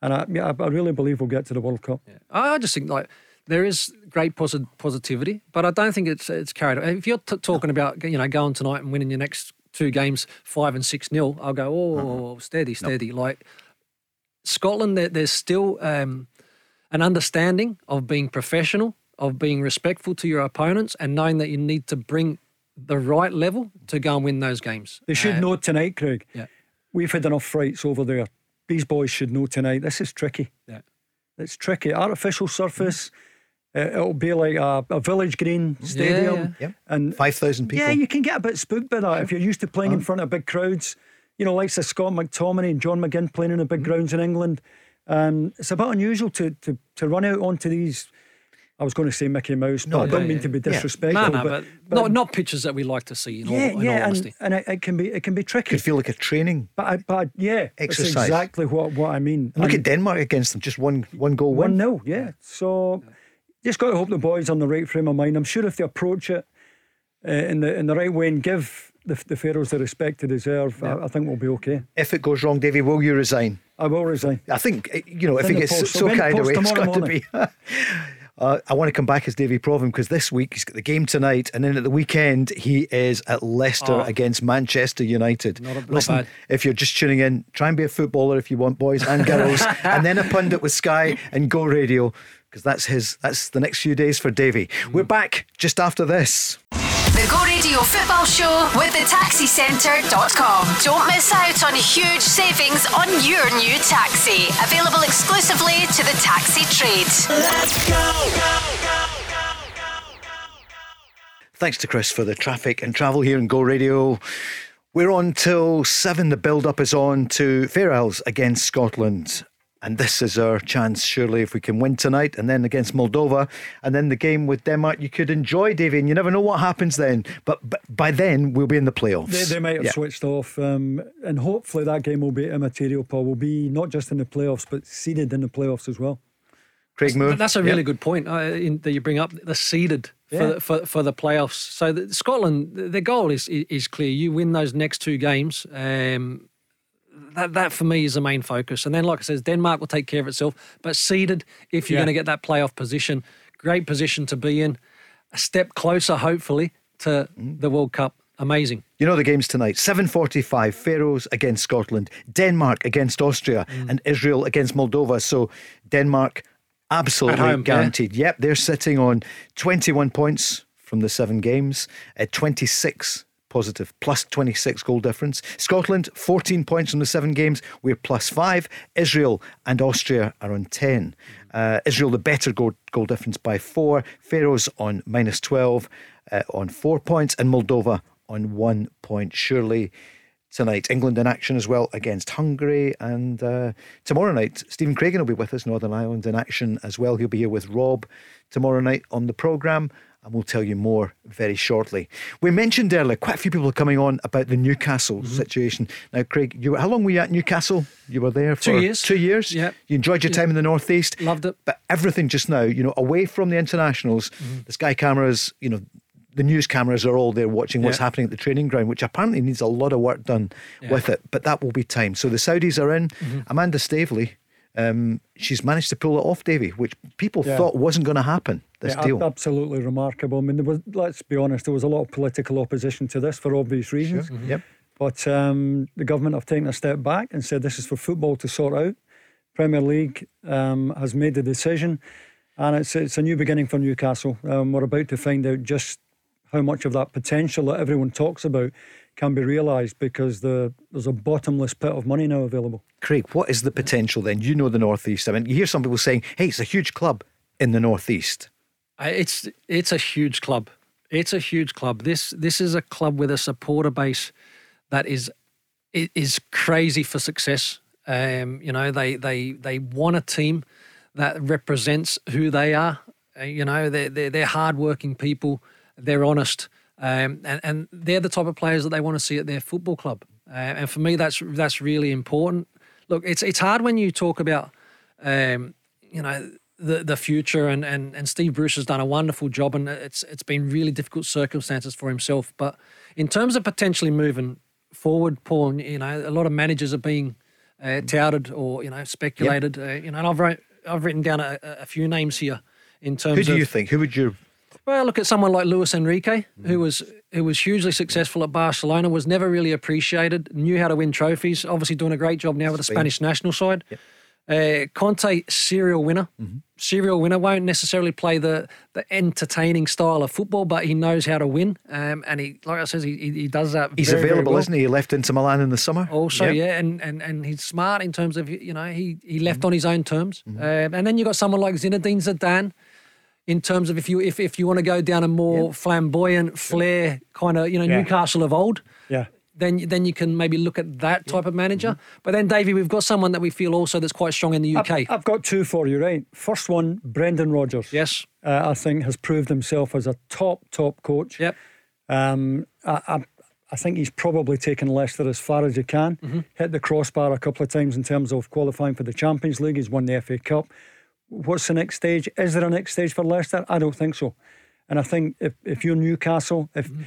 And I, yeah, I really believe we'll get to the World Cup. I just think like there is great posi- positivity, but I don't think it's it's carried. If you're t- talking about you know going tonight and winning your next two games five and six nil, I'll go oh steady, steady. Like Scotland, there, there's still um, an understanding of being professional, of being respectful to your opponents, and knowing that you need to bring the right level to go and win those games. They should Uh, know tonight, Craig. Yeah. We've had enough frights over there. These boys should know tonight. This is tricky. Yeah. It's tricky. Artificial surface. Uh, it'll be like a, a village green stadium. yeah. And 5,000 people. yeah, you can get a bit spooked by that if you're used to playing in front of big crowds. You know, like say Scott McTominay and John McGinn playing in the big Mm-hmm. grounds in England. Um, it's a bit unusual to, to to run out onto these I was going to say Mickey Mouse, but No, I don't yeah, mean to be yeah. disrespectful. No, no, but, not not pictures that we like to see. In yeah, all, in yeah, all and, and it, it can be it can be tricky. Could feel like a training. But I, but I, yeah, it's Exercise. exactly what what I mean. Look And- at Denmark against them, just one one goal One win. nil, yeah. So just got to hope the boys on the right frame of mind. I'm sure if they approach it uh, in the in the right way and give the, the Faroes the respect they deserve, I, I think we'll be okay. If it goes wrong, Davie, will you resign? I will resign. I think you know if It's he in gets post. so It'll be carried away, it's tomorrow got to be. Uh, I want to come back as Davie Provan because this week he's got the game tonight, and then at the weekend he is at Leicester Oh. against Manchester United. Not a- not Listen, bad. if you're just tuning in, try and be a footballer if you want, boys and girls, and then a pundit with Sky and Go Radio because that's his. That's the next few days for Davie. We're back just after this. The Go Radio Football Show with the taxicentre.com. Don't miss out on huge savings on your new taxi. Available exclusively to the taxi trade. Let's go! Thanks to Chris for the traffic and travel here in Go Radio. We're on till seven. The build up is on to Fair Isles against Scotland. And this is our chance, surely, if we can win tonight and then against Moldova. And then the game with Denmark, you could enjoy, Davie. And you never know what happens then. But, but by then, we'll be in the playoffs. They, they might have Yeah. switched off, um, and hopefully that game will be immaterial. Paul will be not just in the playoffs, but seeded in the playoffs as well. Craig Moore. That's a really Yeah. good point uh, in, that you bring up. The seeded for, Yeah. the, for for the playoffs. So the, Scotland, th- their goal is is clear. You win those next two games. Um, that that for me is the main focus. And then, like I says, Denmark will take care of itself. But seeded, if you're Yeah. going to get that playoff position, great position to be in. A step closer, hopefully, to the World Cup. Amazing. You know the games tonight. 7:45 Faroes against Scotland, Denmark against Austria Mm. and Israel against Moldova. So Denmark absolutely home, yeah. guaranteed. Yep, they're sitting on 21 points from the 7 games, at 26 positive plus 26 goal difference. Scotland 14 points from the 7 games, we're plus 5. Israel and Austria are on 10. Uh, Israel the better goal, goal difference by 4. Faroes on minus 12 uh, on 4 points and Moldova on one point. Surely tonight, England in action as well against Hungary. And uh, tomorrow night, Stephen Craigan will be with us, Northern Ireland in action as well. He'll be here with Rob tomorrow night on the programme. And we'll tell you more very shortly. We mentioned earlier quite a few people are coming on about the Newcastle Mm-hmm. situation. Now, Craig, you were, how long were you at Newcastle? You were there for Two years. Two years. Yeah. You enjoyed your Yeah. time in the northeast. Loved it. But everything just now, you know, away from the internationals, Mm-hmm. the sky cameras, you know, the news cameras are all there watching what's Yeah. happening at the training ground, which apparently needs a lot of work done Yeah. Mm-hmm. with it. But that will be time. So the Saudis are in. Amanda Staveley, um, she's managed to pull it off, Davy, which people thought wasn't going to happen. This Yeah, deal. absolutely remarkable. I mean, there was, let's be honest, there was a lot of political opposition to this for obvious reasons. Yep. But um, the government have taken a step back and said this is for football to sort out. Premier League um, has made the decision, and it's it's a new beginning for Newcastle. Um, we're about to find out just how much of that potential that everyone talks about can be realised because the, there's a bottomless pit of money now available. Craig, what is the potential then? You know the northeast. I mean, you hear some people saying, "Hey, it's a huge club in the northeast." It's it's a huge club. It's a huge club. This this is a club with a supporter base that is is crazy for success. Um, you know, they they they want a team that represents who they are. Uh, you know, they're they're, they're hardworking people. They're honest, um, and and they're the type of players that they want to see at their football club. Uh, and for me, that's that's really important. Look, it's it's hard when you talk about um, you know the the future and, and and Steve Bruce has done a wonderful job and it's it's been really difficult circumstances for himself but in terms of potentially moving forward Paul you know a lot of managers are being uh, touted or you know speculated uh, you know and I've wrote, I've written down a, a few names here in terms Who do of you think? Who would you? well, look at someone like Luis Enrique, who was who was hugely successful at Barcelona, was never really appreciated, knew how to win trophies, obviously doing a great job now with the Spanish national side. Uh, Conte, serial winner, serial winner, won't necessarily play the the entertaining style of football, but he knows how to win, um, and he, like I says, he, he, does that. He's very, very available, well. isn't he? He left Inter Milan in the summer. Also, Yep. yeah, and, and and he's smart in terms of you know he he left Mm-hmm. on his own terms, um, and then you have got someone like Zinedine Zidane, in terms of if you if if you want to go down a more flamboyant flair kind of you know Yeah. Newcastle of old, Yeah. Then then you can maybe look at that type of manager. But then, Davie, we've got someone that we feel also that's quite strong in the UK. I've, I've got two for you, right? First one, Brendan Rodgers. yes. uh, I think has proved himself as a top top coach. Yep. Um, I, I, I think he's probably taken Leicester as far as he can. Mm-hmm. Hit the crossbar a couple of times in terms of qualifying for the Champions League. He's won the FA Cup. What's the next stage? Is there a next stage for Leicester? I don't think so. And I think if, if you're Newcastle, if Mm-hmm.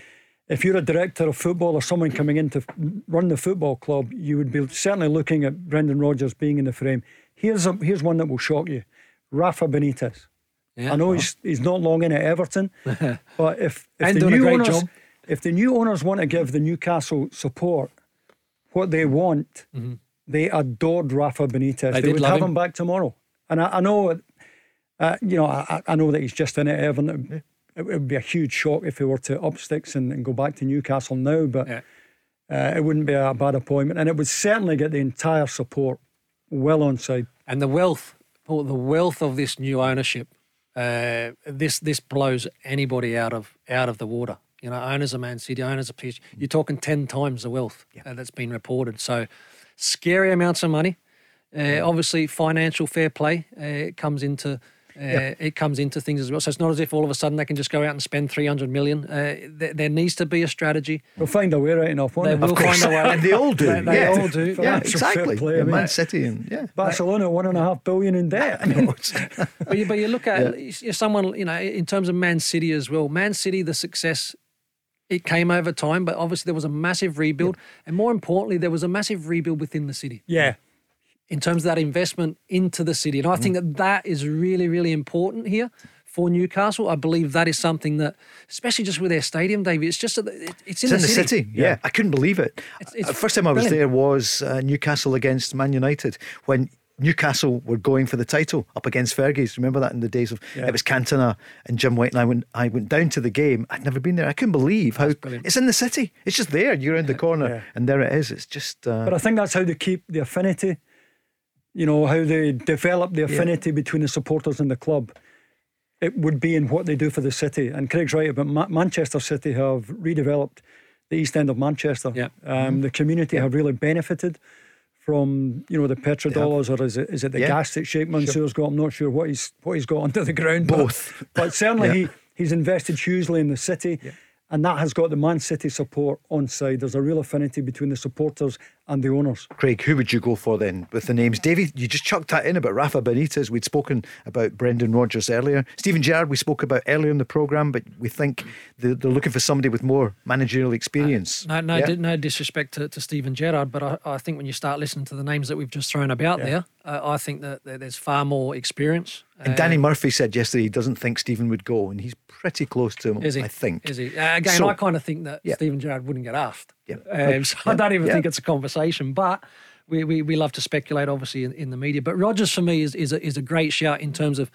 If you're a director of football or someone coming in to run the football club, you would be certainly looking at Brendan Rodgers being in the frame. Here's a, here's one that will shock you: Rafa Benitez. Yeah. I know he's he's not long in at Everton, but if if the new owners job. if the new owners want to give the Newcastle support, what they want, they adored Rafa Benitez. Mm-hmm. They would have him. him. back tomorrow, and I, I know, uh, you know, I, I know that he's just in at Everton. It, it would be a huge shock if he were to up sticks and, and go back to Newcastle now, but Yeah. uh, it wouldn't be a bad appointment, and it would certainly get the entire support well on side. And the wealth, the wealth of this new ownership, uh, this this blows anybody out of out of the water. You know, owners of Man City, owners of PSG, you're talking ten times the wealth uh, that's been reported. So, scary amounts of money. Uh, obviously, financial fair play uh, comes into. Uh, It comes into things as well, so it's not as if all of a sudden they can just go out and spend three hundred million. Uh, there, there needs to be a strategy. We'll find a way right enough, won't They we? will find a way. and they all do. They- they yeah. all do. Yeah, Financial exactly. play, I Yeah, mean. Man City and yeah. Barcelona one and a half billion in debt. but, you, but you look at you're someone, you know, in terms of Man City as well. Man City, the success, it came over time, but obviously there was a massive rebuild. And more importantly, there was a massive rebuild within the city yeah, in terms of that investment into the city. And I think that that is really, really important here. For Newcastle, I believe that is something that, especially just with their stadium, David, it's just that it- it's in, It's in the city. city. Yeah. I couldn't believe it. It's- it's Uh, First time I was brilliant. there was uh, Newcastle against Man United when Newcastle were going for the title up against Fergie's. Remember that in the days of it was Cantona and Jim White and I went I went down to the game. I'd never been there. I couldn't believe how it's in the city. It's just there. You're in the corner Yeah. and there it is. It's just uh, but I think that's how they keep the affinity. You know how they develop the affinity between the supporters and the club. It would be in what they do for the city. And Craig's right about Ma- Manchester City have redeveloped the east end of Manchester. Yeah. Um, The community have really benefited from you know the petrodollars or is it is it the Yeah. gas that Sheikh Mansour's got? I'm not sure what he's what he's got under the ground. but- Both. but, certainly Yeah. he he's invested hugely in the city. And that has got the Man City support on side. There's a real affinity between the supporters and the owners. Craig, who would you go for then with the names? Davie, you just chucked that in about Rafa Benitez. We'd spoken about Brendan Rodgers earlier. Steven Gerrard, we spoke about earlier in the programme, but we think they're, they're looking for somebody with more managerial experience. No, no, Yeah? no disrespect to, to Steven Gerrard, but I, I think when you start listening to the names that we've just thrown about there, uh, I think that there- there's far more experience. And Uh, Danny Murphy said yesterday he doesn't think Stephen would go, and he's pretty close to him, Is he? I think. Is he? Uh, again, So- I kind of think that Yeah. Steven Gerrard wouldn't get asked. Yeah. Um, so I don't even Yeah. think it's a conversation. But we, we, we love to speculate, obviously, in, in the media. But Rodgers, for me, is is a, is a great shout in terms of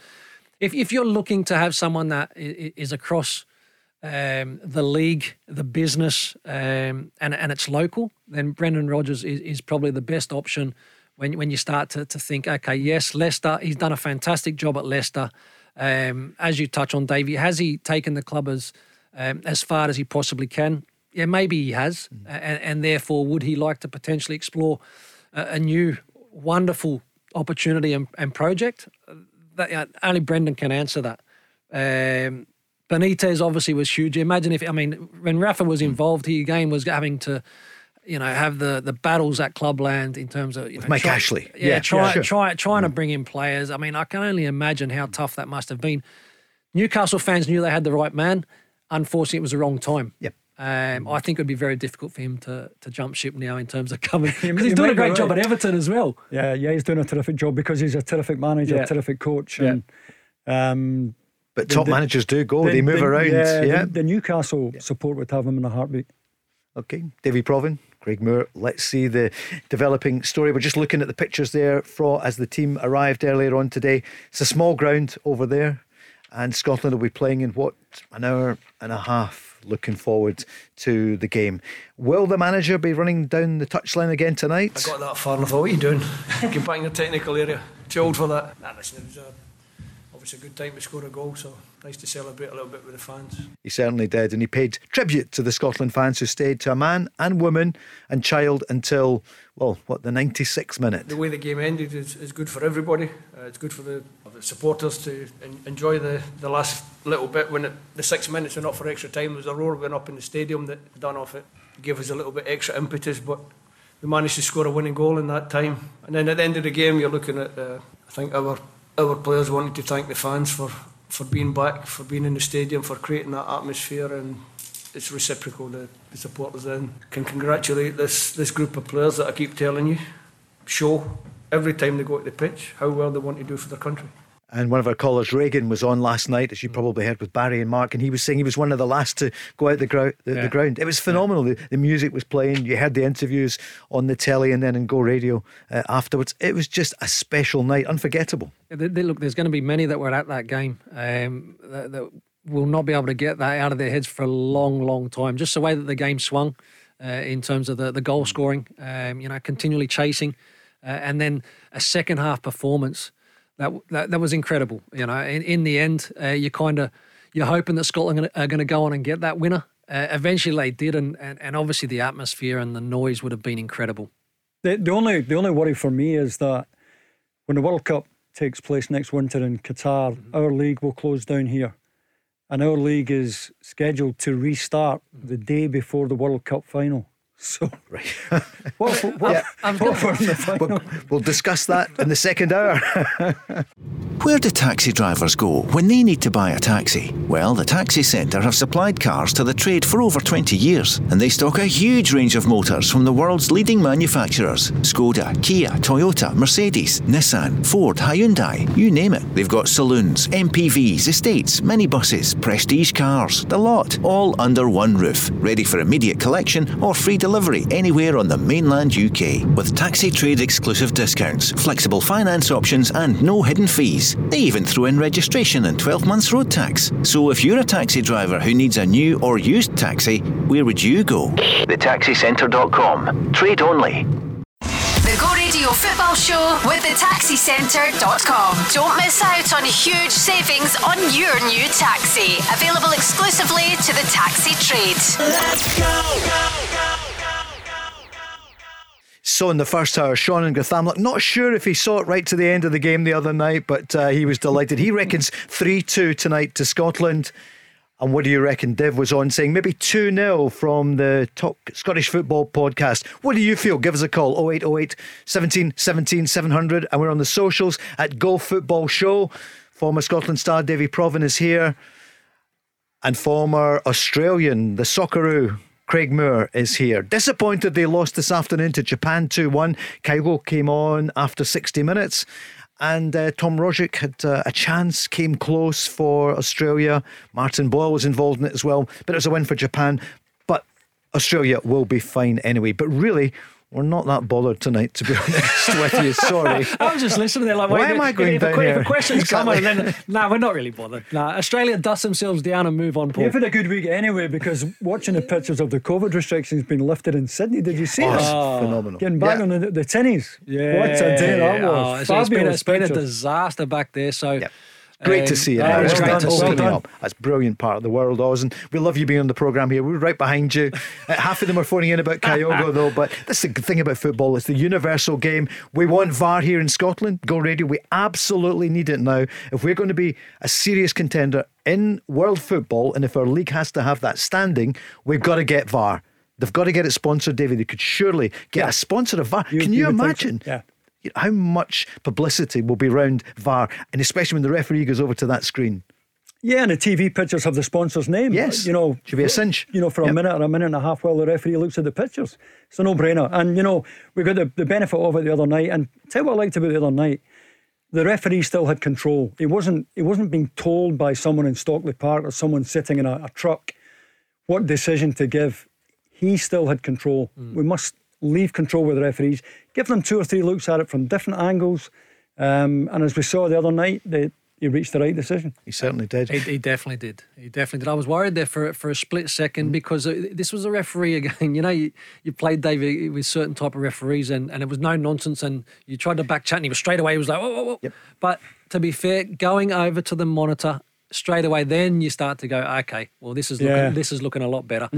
if, if you're looking to have someone that is across um, the league, the business, um, and and it's local, then Brendan Rodgers is, is probably the best option when when you start to, to think, okay, yes, Leicester, he's done a fantastic job at Leicester. Um, as you touch on, Davie, has he taken the club as um, as far as he possibly can? Yeah, maybe he has, and, and therefore, would he like to potentially explore a, a new, wonderful opportunity and, and project? That, uh, only Brendan can answer that. Um, Benitez obviously was huge. Imagine if I mean when Rafa was involved, he again was having to, you know, have the the battles at Clubland in terms of you know, Mike try- Ashley. Yeah, Yeah, try, yeah, sure. try, trying to bring in players. I mean, I can only imagine how tough that must have been. Newcastle fans knew they had the right man. Unfortunately, it was the wrong time. Yep. Um, I think it would be very difficult for him to to jump ship now in terms of coming. You- Because he's you doing a might be great job at Everton as well. Yeah, yeah, he's doing a terrific job because he's a terrific manager, Yeah. a terrific coach, Yeah. and um, But top the- managers do go, the- they move the- around. Yeah, Yeah. The, the Newcastle support would have him in a heartbeat. Okay, Davie Provan, Craig Moore. Let's see the developing story. We're just looking at the pictures there for as the team arrived earlier on today. It's a small ground over there, and Scotland will be playing in what an hour and a half. Looking forward to the game. Will the manager be running down the touchline again tonight? I got that far and I thought, what are you doing? Back in the technical area. Too old for that. Nah, listen, it was a, obviously a good time to score a goal, so nice to celebrate a little bit with the fans. He certainly did, and he paid tribute to the Scotland fans who stayed to a man and woman and child until, well, what, the 96th minute. The way the game ended is, is good for everybody. Uh, it's good for the, the supporters to en- enjoy the, the last little bit when it, the six minutes are not for extra time. There was a roar going up in the stadium that done off it. Gave us a little bit extra impetus, but we managed to score a winning goal in that time. And then at the end of the game, you're looking at, uh, I think our our players wanted to thank the fans for, for being back, for being in the stadium, for creating that atmosphere, and it's reciprocal. The, the supporters then can congratulate this this group of players that I keep telling you show every time they go to the pitch how well they want to do for their country. And one of our callers, Reagan, was on last night, as you probably heard with Barry and Mark, and he was saying he was one of the last to go out the, grou- the, Yeah. the ground. It was phenomenal. The, the music was playing. You heard the interviews on the telly and then in Go Radio uh, afterwards. It was just a special night, unforgettable. They- they- look, there's going to be many that were at that game um, that, that will not be able to get that out of their heads for a long, long time. Just the way that the game swung uh, in terms of the, the goal scoring, um, you know, continually chasing, uh, and then a second half performance that that, that was incredible. You know, in, in the end, uh, you kind of you're hoping that Scotland are going to go on and get that winner. Uh, eventually, they did, and, and and obviously the atmosphere and the noise would have been incredible. The, the only the only worry for me is that when the World Cup takes place next winter in Qatar, our league will close down here, and our league is scheduled to restart the day before the World Cup final. So, Right. what, what, Yeah. what for in the final? We'll, we'll discuss that in the second hour. Where do taxi drivers go when they need to buy a taxi? Well, the Taxi Centre have supplied cars to the trade for over 20 years, and they stock a huge range of motors from the world's leading manufacturers Skoda, Kia, Toyota, Mercedes, Nissan, Ford, Hyundai, you name it. They've got saloons, MPVs, estates, minibuses, prestige cars, the lot, all under one roof, ready for immediate collection or free delivery anywhere on the mainland UK. With taxi trade exclusive discounts, flexible finance options, and no hidden fees. They even throw in registration and 12 months road tax. So if you're a taxi driver who needs a new or used taxi, where would you go? TheTaxiCentre.com. Trade only. The Go Radio Football Show with thetaxicentre.com. Don't miss out on huge savings on your new taxi. Available exclusively to the taxi trade. So in the first hour, Sean and Grathamlock, not sure if he saw it right to the end of the game the other night, but uh, he was delighted. He reckons 3 2 tonight to Scotland. And what do you reckon? Dev was on saying maybe 2 0 from the Talk Scottish Football podcast. What do you feel? Give us a call 0808 17 17 700. And we're on the socials at Go Football Show. Former Scotland star Davie Provan is here. And former Australian, the Socceroo, Craig Moore is here. Disappointed they lost this afternoon to Japan 2 1. Kyogo came on after 60 minutes. And uh, Tom Rogic had uh, a chance, came close for Australia. Martin Boyle was involved in it as well. But it was a win for Japan. But Australia will be fine anyway. But really, we're not that bothered tonight, to be honest with you. Sorry. I was just listening there, like, Why wait, am I if- going if, down a, que- if here? a question's Exactly. come and then, no, we're not really bothered. No, Australia dust themselves down and move on, Paul. You've had a good week anyway because watching the pictures of the COVID restrictions being lifted in Sydney, did you see Oh, it? it's phenomenal. Getting back Yeah. on the, the Yeah. What a day that Oh, was. it's, it's been, Fabulous it's been a disaster back there. So Yep. Great to um, see you. Anyway. it's great to to see you. up. That's a brilliant part of the world, Oz. And we love you being on the programme here. We're right behind you. Uh, half of them are phoning in about Kyogo, though. But that's the good thing about football. It's the universal game. We want VAR here in Scotland. Go Radio. We absolutely need it now. If we're going to be a serious contender in world football, and if our league has to have that standing, we've got to get VAR. They've got to get it sponsored, David. They could surely get a sponsor of VAR. You- Can you you, think so, imagine? yeah. How much publicity will be around VAR, and especially when the referee goes over to that screen. Yeah, and the TV pictures have the sponsor's name. Yes. You know, Should be a cinch. You know, for a Yep. minute or a minute and a half while the referee looks at the pictures. It's a no brainer. And, you know, we got the, the benefit of it the other night. And tell what I liked about the other night. The referee still had control. He wasn't he wasn't being told by someone in Stockley Park or someone sitting in a, a truck what decision to give. He still had control. Mm. We must leave control with the referees, give them two or three looks at it from different angles. Um, and as we saw the other night, they, he reached the right decision. He certainly did. He, he definitely did. He definitely did. I was worried there for for a split second because uh, this was a referee again. You know, you, you played David with certain type of referees, and, and it was no nonsense. And you tried to back chat, and he was straight away. He was like, whoa, whoa, whoa. But to be fair, going over to the monitor straight away, then you start to go, okay, well, this is looking, Yeah. this is looking a lot better.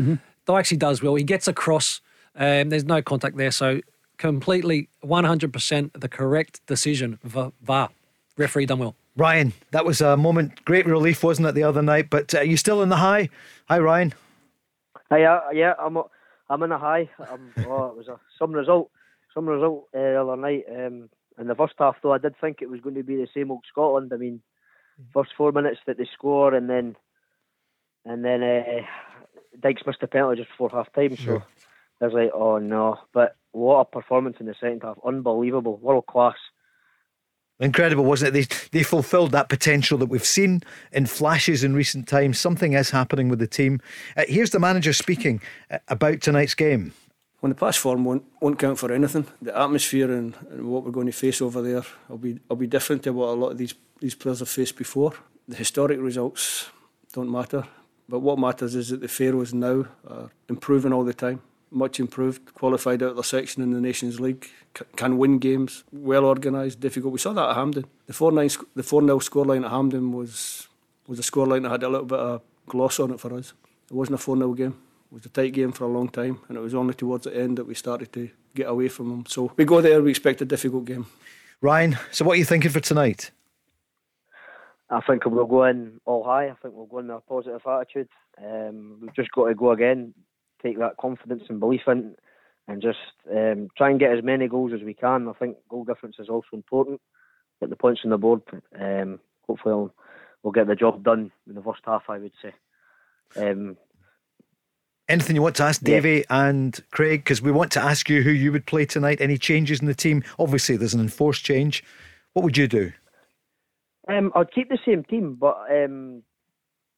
Dykesy does well. He gets across. Um, there's no contact there, so completely 100% the correct decision. Va- VAR. Referee done well. Ryan, that was a moment, great relief, wasn't it, the other night? But uh, you still in the high? Hi, Ryan. Hi, uh, yeah, I'm I'm in a high. Um, oh, it was a some result, some result uh, the other night. Um, in the first half, though, I did think it was going to be the same old Scotland. I mean, first four minutes that they score, and then and then uh, Dykes missed a penalty just before half time. So I was like, oh no! But what a performance in the second half! Unbelievable, world class. Incredible, wasn't it? They, they fulfilled that potential that we've seen in flashes in recent times. Something is happening with the team. Uh, here's the manager speaking uh, about tonight's game. When the past form won't, won't count for anything, the atmosphere and, and what we're going to face over there will be will be different to what a lot of these these players have faced before. The historic results don't matter, but what matters is that the Faroes now are improving all the time, much improved, qualified out of their section in the Nations League, c- can win games, well organised, difficult. We saw that at Hampden. The four nine sc- the four 0 scoreline at Hampden was was a scoreline that had a little bit of gloss on it for us. It wasn't a four 0 game. It was a tight game for a long time, and it was only towards the end that we started to get away from them. So we go there, we expect a difficult game. Ryan, so what are you thinking for tonight? I think we'll go in all high. I think we'll go in with a positive attitude. Um, we've just got to go again, take that confidence and belief in, and just um, try and get as many goals as we can. I think goal difference is also important. Get the points on the board. Um, hopefully, we'll, we'll get the job done in the first half. I would say. Um, Anything you want to ask Yeah. Davie and Craig? Because we want to ask you who you would play tonight. Any changes in the team? Obviously, there's an enforced change. What would you do? Um, I'd keep the same team, but um,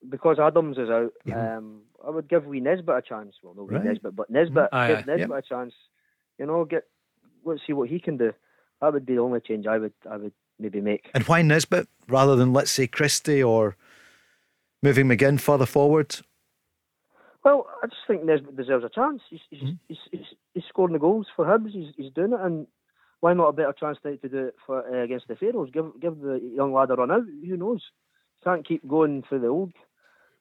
because Adams is out, um, I would give Wee Nisbet a chance. Well, no Wee Right. Nisbet, but Nisbet, Aye, give aye. Nisbet Yep. a chance. You know, get let's see what he can do. That would be the only change I would I would maybe make. And why Nisbet rather than, let's say, Christie or moving McGinn further forward? Well, I just think Nisbet deserves a chance. He's he's, he's, he's, he's scoring the goals for Hibs. He's, he's doing it, and why not a better chance tonight to do it for uh, against the Faroes? Give give the young lad a run out. Who knows? Can't keep going for the old.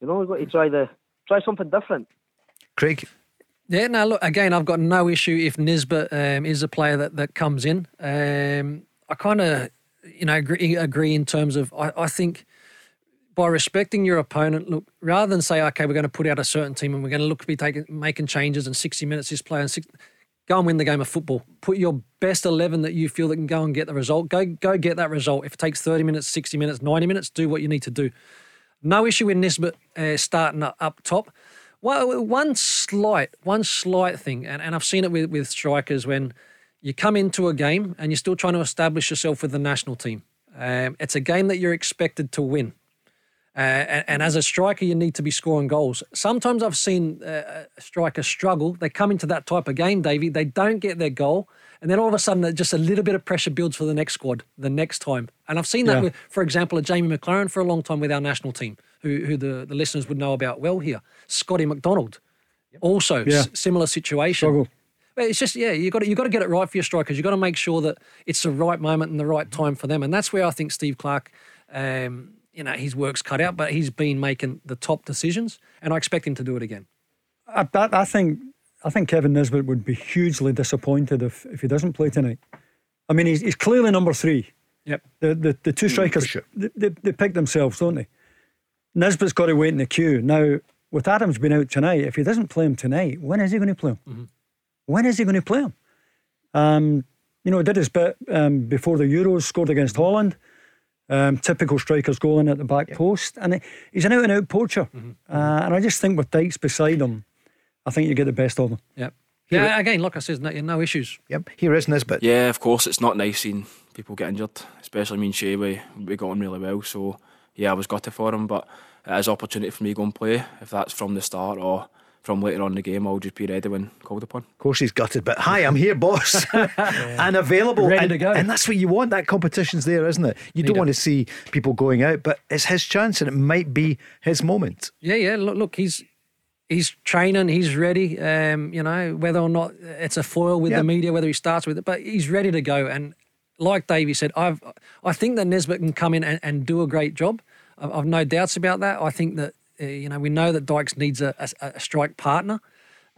You know, we've got to try the try something different. Craig? Yeah, now look, again, I've got no issue if Nisbet um, is a player that, that comes in. Um, I kind of, you know, agree, agree in terms of, I, I think by respecting your opponent, look, rather than say, okay, we're going to put out a certain team and we're going to look to be taking, making changes in 60 minutes, this player, and six, go and win the game of football. Put your best 11 that you feel that can go and get the result. Go, go get that result. If it takes 30 minutes, 60 minutes, 90 minutes, do what you need to do. No issue with Nisbet uh, starting up, top. Well, one slight, one slight thing, and, and I've seen it with, with strikers when you come into a game and you're still trying to establish yourself with the national team. Um, it's a game that you're expected to win. Uh, and, and as a striker, you need to be scoring goals. Sometimes I've seen uh, struggle. They come into that type of game, Davie. They don't get their goal, and then all of a sudden, just a little bit of pressure builds for the next squad the next time. And I've seen that, Yeah. with, for example, a Jamie McLaren for a long time with our national team, who, who the, the listeners would know about well here. Scotty McDonald, also Yeah. s- similar situation. Struggle. But it's just yeah, you got to you got to get it right for your strikers. You got to make sure that it's the right moment and the right time for them, and that's where I think Steve Clarke, um, you know, his work's cut out, but he's been making the top decisions, and I expect him to do it again. I, I think I think Kevin Nisbet would be hugely disappointed if, if he doesn't play tonight. I mean, he's, he's clearly number three. Yep. The the, the two strikers, sure. they, they, they pick themselves, don't they? Nisbet's got to wait in the queue. Now, with Adams being out tonight, if he doesn't play him tonight, when is he going to play him? When is he going to play him? Um, you know, he did his bit um, before the Euros, scored against Holland. Um, typical strikers goal in at the back post. And he- he's an out and out poacher. Uh, and I just think with Dykes beside him, I think you get the best of them. Yep. Yeah. Again, like I said, no, no issues. Yep, here is Nisbet. Yeah, of course, it's not nice seeing people get injured, especially me and Che. We, we got on really well, so yeah, I was gutted for him, but it is opportunity for me to go and play. If that's from the start or from later on in the game, I'll just be ready when called upon. Of course, he's gutted, but hi, I'm here, boss, and available, Ready and, to go. and that's what you want. That competition's there, isn't it? You don't it. want to see people going out, but it's his chance, and it might be his moment. Yeah, yeah. Look, look, he's he's training, he's ready. Um, you know, whether or not it's a foil with Yeah. the media, whether he starts with it, but he's ready to go. And like Davie said, I've I think that Nisbet can come in and, and do a great job. I've, I've no doubts about that. I think that uh, you know we know that Dykes needs a, a, a strike partner.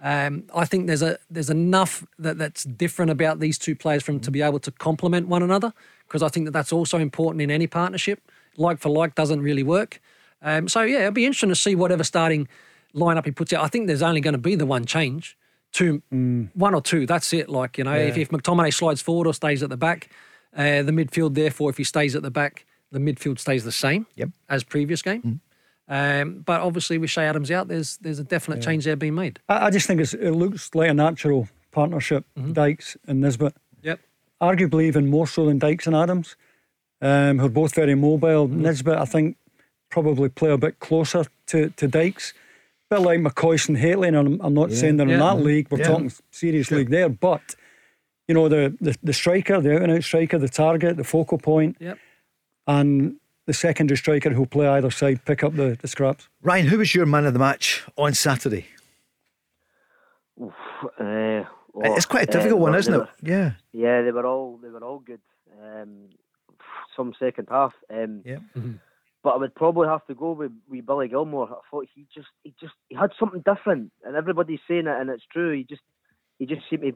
Um, I think there's a there's enough that, that's different about these two players from to be able to complement one another because I think that that's also important in any partnership. Like for like doesn't really work. Um, so yeah, it'll be interesting to see whatever starting lineup he puts out. I think there's only going to be the one change, two, one or two. That's it. Like you know, if, Yeah. if McTominay slides forward or stays at the back, uh, the midfield. Therefore, if he stays at the back, the midfield stays the same Yep. as previous game. Um, but obviously, with Che Adams out, there's there's a definite change there being made. I, I just think it's, it looks like a natural partnership, Dykes and Nisbet. Yep. Arguably even more so than Dykes and Adams, um, who are both very mobile. Nisbet, I think, probably play a bit closer to, to Dykes. Bit like McCoist and Hateley, and I'm, I'm not saying they're in Yeah. that league. We're Yeah. talking serious league there, but you know the, the the striker, the out and out striker, the target, the focal point, Yep. and the secondary striker who'll play either side, pick up the, the scraps. Ryan, who was your man of the match on Saturday? Oof, uh, well, it's quite a uh, difficult one, isn't it? Yeah. Yeah, they were all they were all good. Um, some second half. Um, Yeah. But I would probably have to go with, with Billy Gilmour. I thought he just he just he had something different, and everybody's saying it, and it's true. He just he just seemed to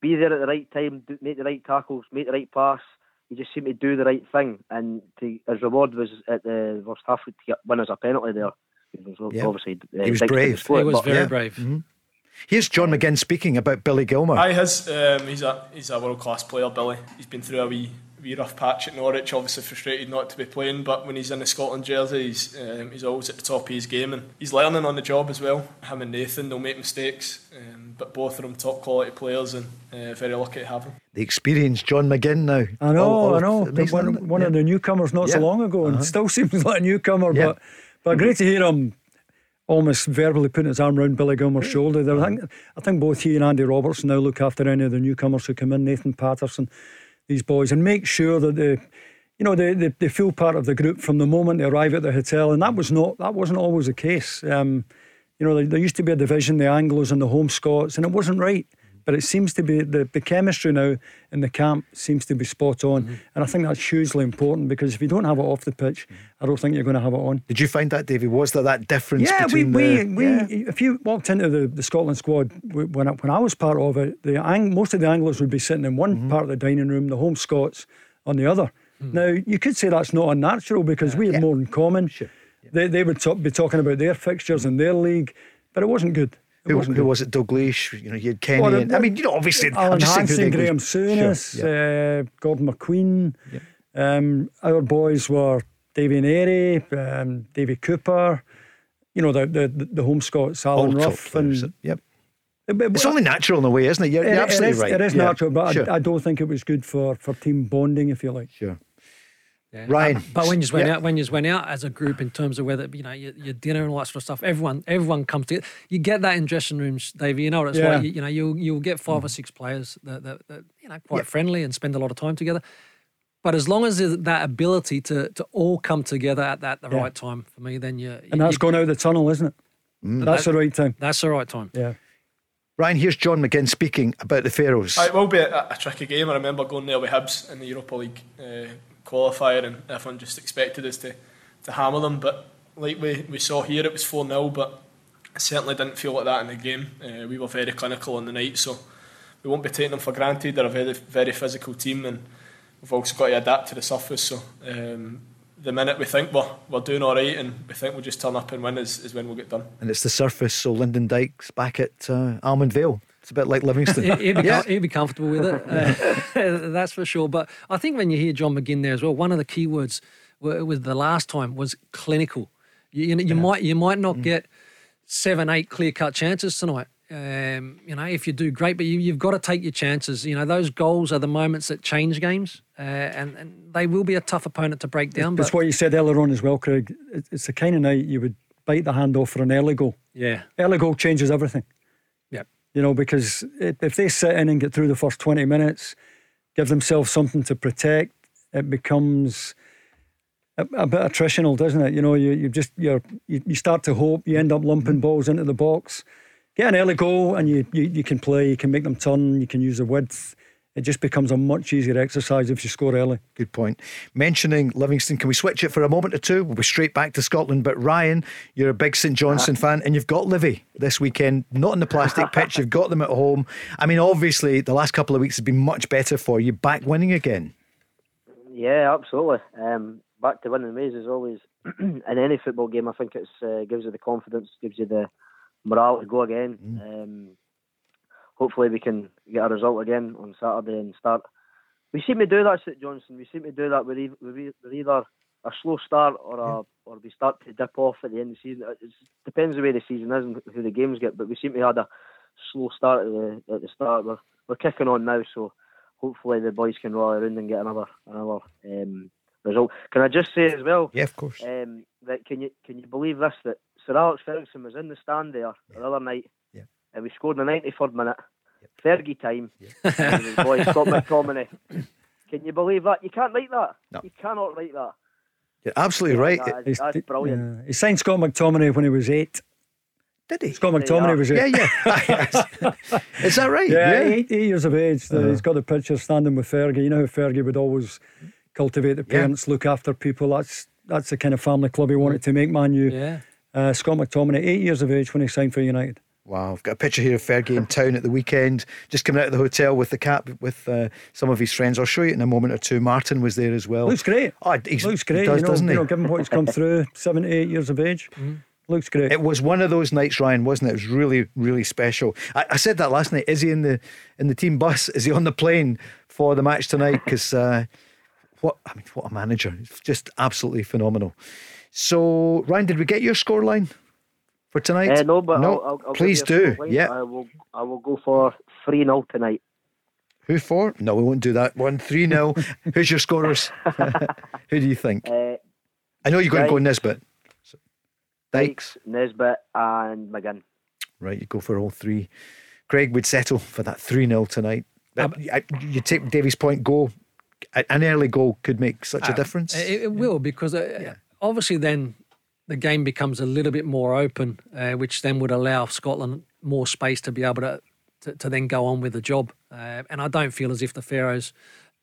be there at the right time, do, make the right tackles, make the right pass. He just seemed to do the right thing, and to, his reward was at the first half to get, win as a penalty there. Was Yeah. Obviously, uh, He was Dykes brave. didn't He was but- very yeah. brave. Here's John McGinn speaking about Billy Gilmour. Aye, his um, he's a he's a world class player, Billy. He's been through a wee wee rough patch at Norwich. Obviously frustrated not to be playing, but when he's in the Scotland jersey, he's um, he's always at the top of his game, and he's learning on the job as well. Him and Nathan, they'll make mistakes, um, but both of them top quality players, and uh, very lucky to have them. the experienced John McGinn now. I know, All- all I know. amazing, one isn't of the newcomers not so long ago, and Uh-huh. still seems like a newcomer. Yeah. But but great to hear him almost verbally putting his arm around Billy Gilmour's shoulder. There, I think I think both he and Andy Roberts now look after any of the newcomers who come in. Nathan Patterson, these boys, and make sure that they. You know they, they they feel part of the group from the moment they arrive at the hotel, and that was not that wasn't always the case. Um, you know, there, there used to be a division, the Anglos and the home Scots, and it wasn't right. But it seems to be the, the chemistry now in the camp seems to be spot on. Mm-hmm. And I think that's hugely important because if you don't have it off the pitch, I don't think you're going to have it on. Did you find that, Davie? Was there that difference Yeah, we, between we, the, we yeah. if you walked into the, the Scotland squad when I, when I was part of it, the Ang, most of the Anglos would be sitting in one Mm-hmm. part of the dining room, the home Scots on the other. Now, you could say that's not unnatural because we had Yeah. more in common. Sure. They, they would talk, be talking about their fixtures and their league, but it wasn't good. It Who, wasn't who was it? Douglas. You know, you had Kenny. Well, and, I mean, you know, obviously, I'm Alan just saying who Hansen, Graham Souness, Sure, yeah. uh, Gordon McQueen. Um, our boys were Davy Airy, um, Davy Cooper. You know the the, the home Scots, All Alan top Rough, and Yep. But- It's only natural in a way, isn't it? You're, it- you're absolutely is- right. It is Yeah, natural, but sure. I, I don't think it was good for, for team bonding, if you like. Sure. Yeah. Ryan. Um, but when you just went Yeah. out, when you just went out as a group in terms of whether you know your, your dinner and all that sort of stuff, everyone everyone comes together. You get that in dressing rooms, Davie. You know what it's Yeah. like. You, you know you'll you'll get five or mm. six players that, that, that you know quite Yeah. friendly and spend a lot of time together. But as long as there's that ability to to all come together at that the Yeah. right time for me, then you And that's you, going out the tunnel, isn't it? Mm. That's the right time. that's the right time. Yeah. Ryan, here's John McGinn speaking about the Faroes. It will be a, a tricky game. I remember going there with Hibs in the Europa League uh, qualifier, and everyone just expected us to, to hammer them. But like we, we saw here, it was 4 0, but it certainly didn't feel like that in the game. Uh, we were very clinical on the night, so we won't be taking them for granted. They're a very, very physical team, and we've also got to adapt to the surface. So um, the minute we think we're, we're doing all right and we think we'll just turn up and win is, is when we'll get done. and it's the surface, so Lyndon Dykes back at uh, Almond Vale. It's a bit like Livingston. He- He'd be, Yeah. com- he'd be comfortable with it. Uh, that's for sure. But I think when you hear John McGinn there as well, one of the key words wa- with the last time was clinical. You, you, know, you might you might Mm. not get seven, eight clear cut chances tonight. Um, you know, if you do great, but you, you've got to take your chances. You know, those goals are the moments that change games, uh, and, and they will be a tough opponent to break down. That's But what you said earlier on as well, Craig. It's the kind of night you would bite the hand off for an early goal. yeah, Early goal changes everything. You know, because if they sit in and get through the first 20 minutes, give themselves something to protect, it becomes a, a bit attritional, doesn't it? You know, you, you just you, you start to hope, you end up lumping balls into the box. Get an early goal and you, you, you can play, you can make them turn, you can use the width it just becomes a much easier exercise if you score early. Good point. Mentioning Livingston, can we switch it for a moment or two? We'll be straight back to Scotland. But Ryan, you're a big St Johnstone fan, and you've got Livy this weekend, not in the plastic pitch. You've got them at home. I mean, obviously, the last couple of weeks have been much better for you. Back winning again. Yeah, absolutely. Um, back to winning ways is always in any football game. I think it uh, gives you the confidence, gives you the morale to go again. Mm. Um, hopefully we can get a result again on Saturday and start. We seem to do that, St Johnson. We seem to do that with, either a slow start or a or we start to dip off at the end of the season. It depends the way the season is and who the games get. But we seem to have had a slow start at the, at the start. We're, we're kicking on now, so hopefully the boys can rally around and get another another um, result. Can I just say as well? Yeah, of course. Um, that can you can you believe this that Sir Alex Ferguson was in the stand there the other night and we scored in the 93rd minute. Yep. Fergie time. Yep. boy Scott McTominay. Can you believe that? You can't write that. No. You cannot write that. You're absolutely right. That, that's, brilliant. Yeah. He signed Scott McTominay when he was eight. Did he? Scott McTominay was eight. Yeah, yeah. Is that right? Yeah, yeah. Eight, eight, years of age. Uh-huh. He's got the picture standing with Fergie. You know how Fergie would always cultivate the parents, yeah. look after people. That's that's the kind of family club he wanted to make Man U. Yeah. Uh, Scott McTominay, eight years of age when he signed for United. Wow, I've got a picture here of Fergie in town at the weekend, just coming out of the hotel with the cap with uh, some of his friends. I'll show you in a moment or two. Martin was there as well. Looks great. Oh, he looks great. He does, you know, doesn't he? You know, given what he's come through, seven to eight years of age. Mm-hmm. Looks great. It was one of those nights, Ryan, wasn't it? It was really, really special. I, I said that last night. Is he in the in the team bus? Is he on the plane for the match tonight? Because uh, what I mean, what a manager! It's just absolutely phenomenal. So, Ryan, did we get your scoreline? For tonight? Uh, no, but no, I'll, I'll please do. Yeah, I will. I will go for three 0 tonight. Who for? No, we won't do that. One three 0 Who's your scorers? Who do you think? Uh, I know you're going to go Nisbet. So, Dykes, Nisbet, and McGinn. Right, you go for all three. Craig would settle for that three 0 tonight. Um, you take Davie's point. Goal, an early goal could make such a uh, difference. It, it will because uh, yeah. obviously then the game becomes a little bit more open, uh, which then would allow Scotland more space to be able to to, to then go on with the job. Uh, and I don't feel as if the Faroes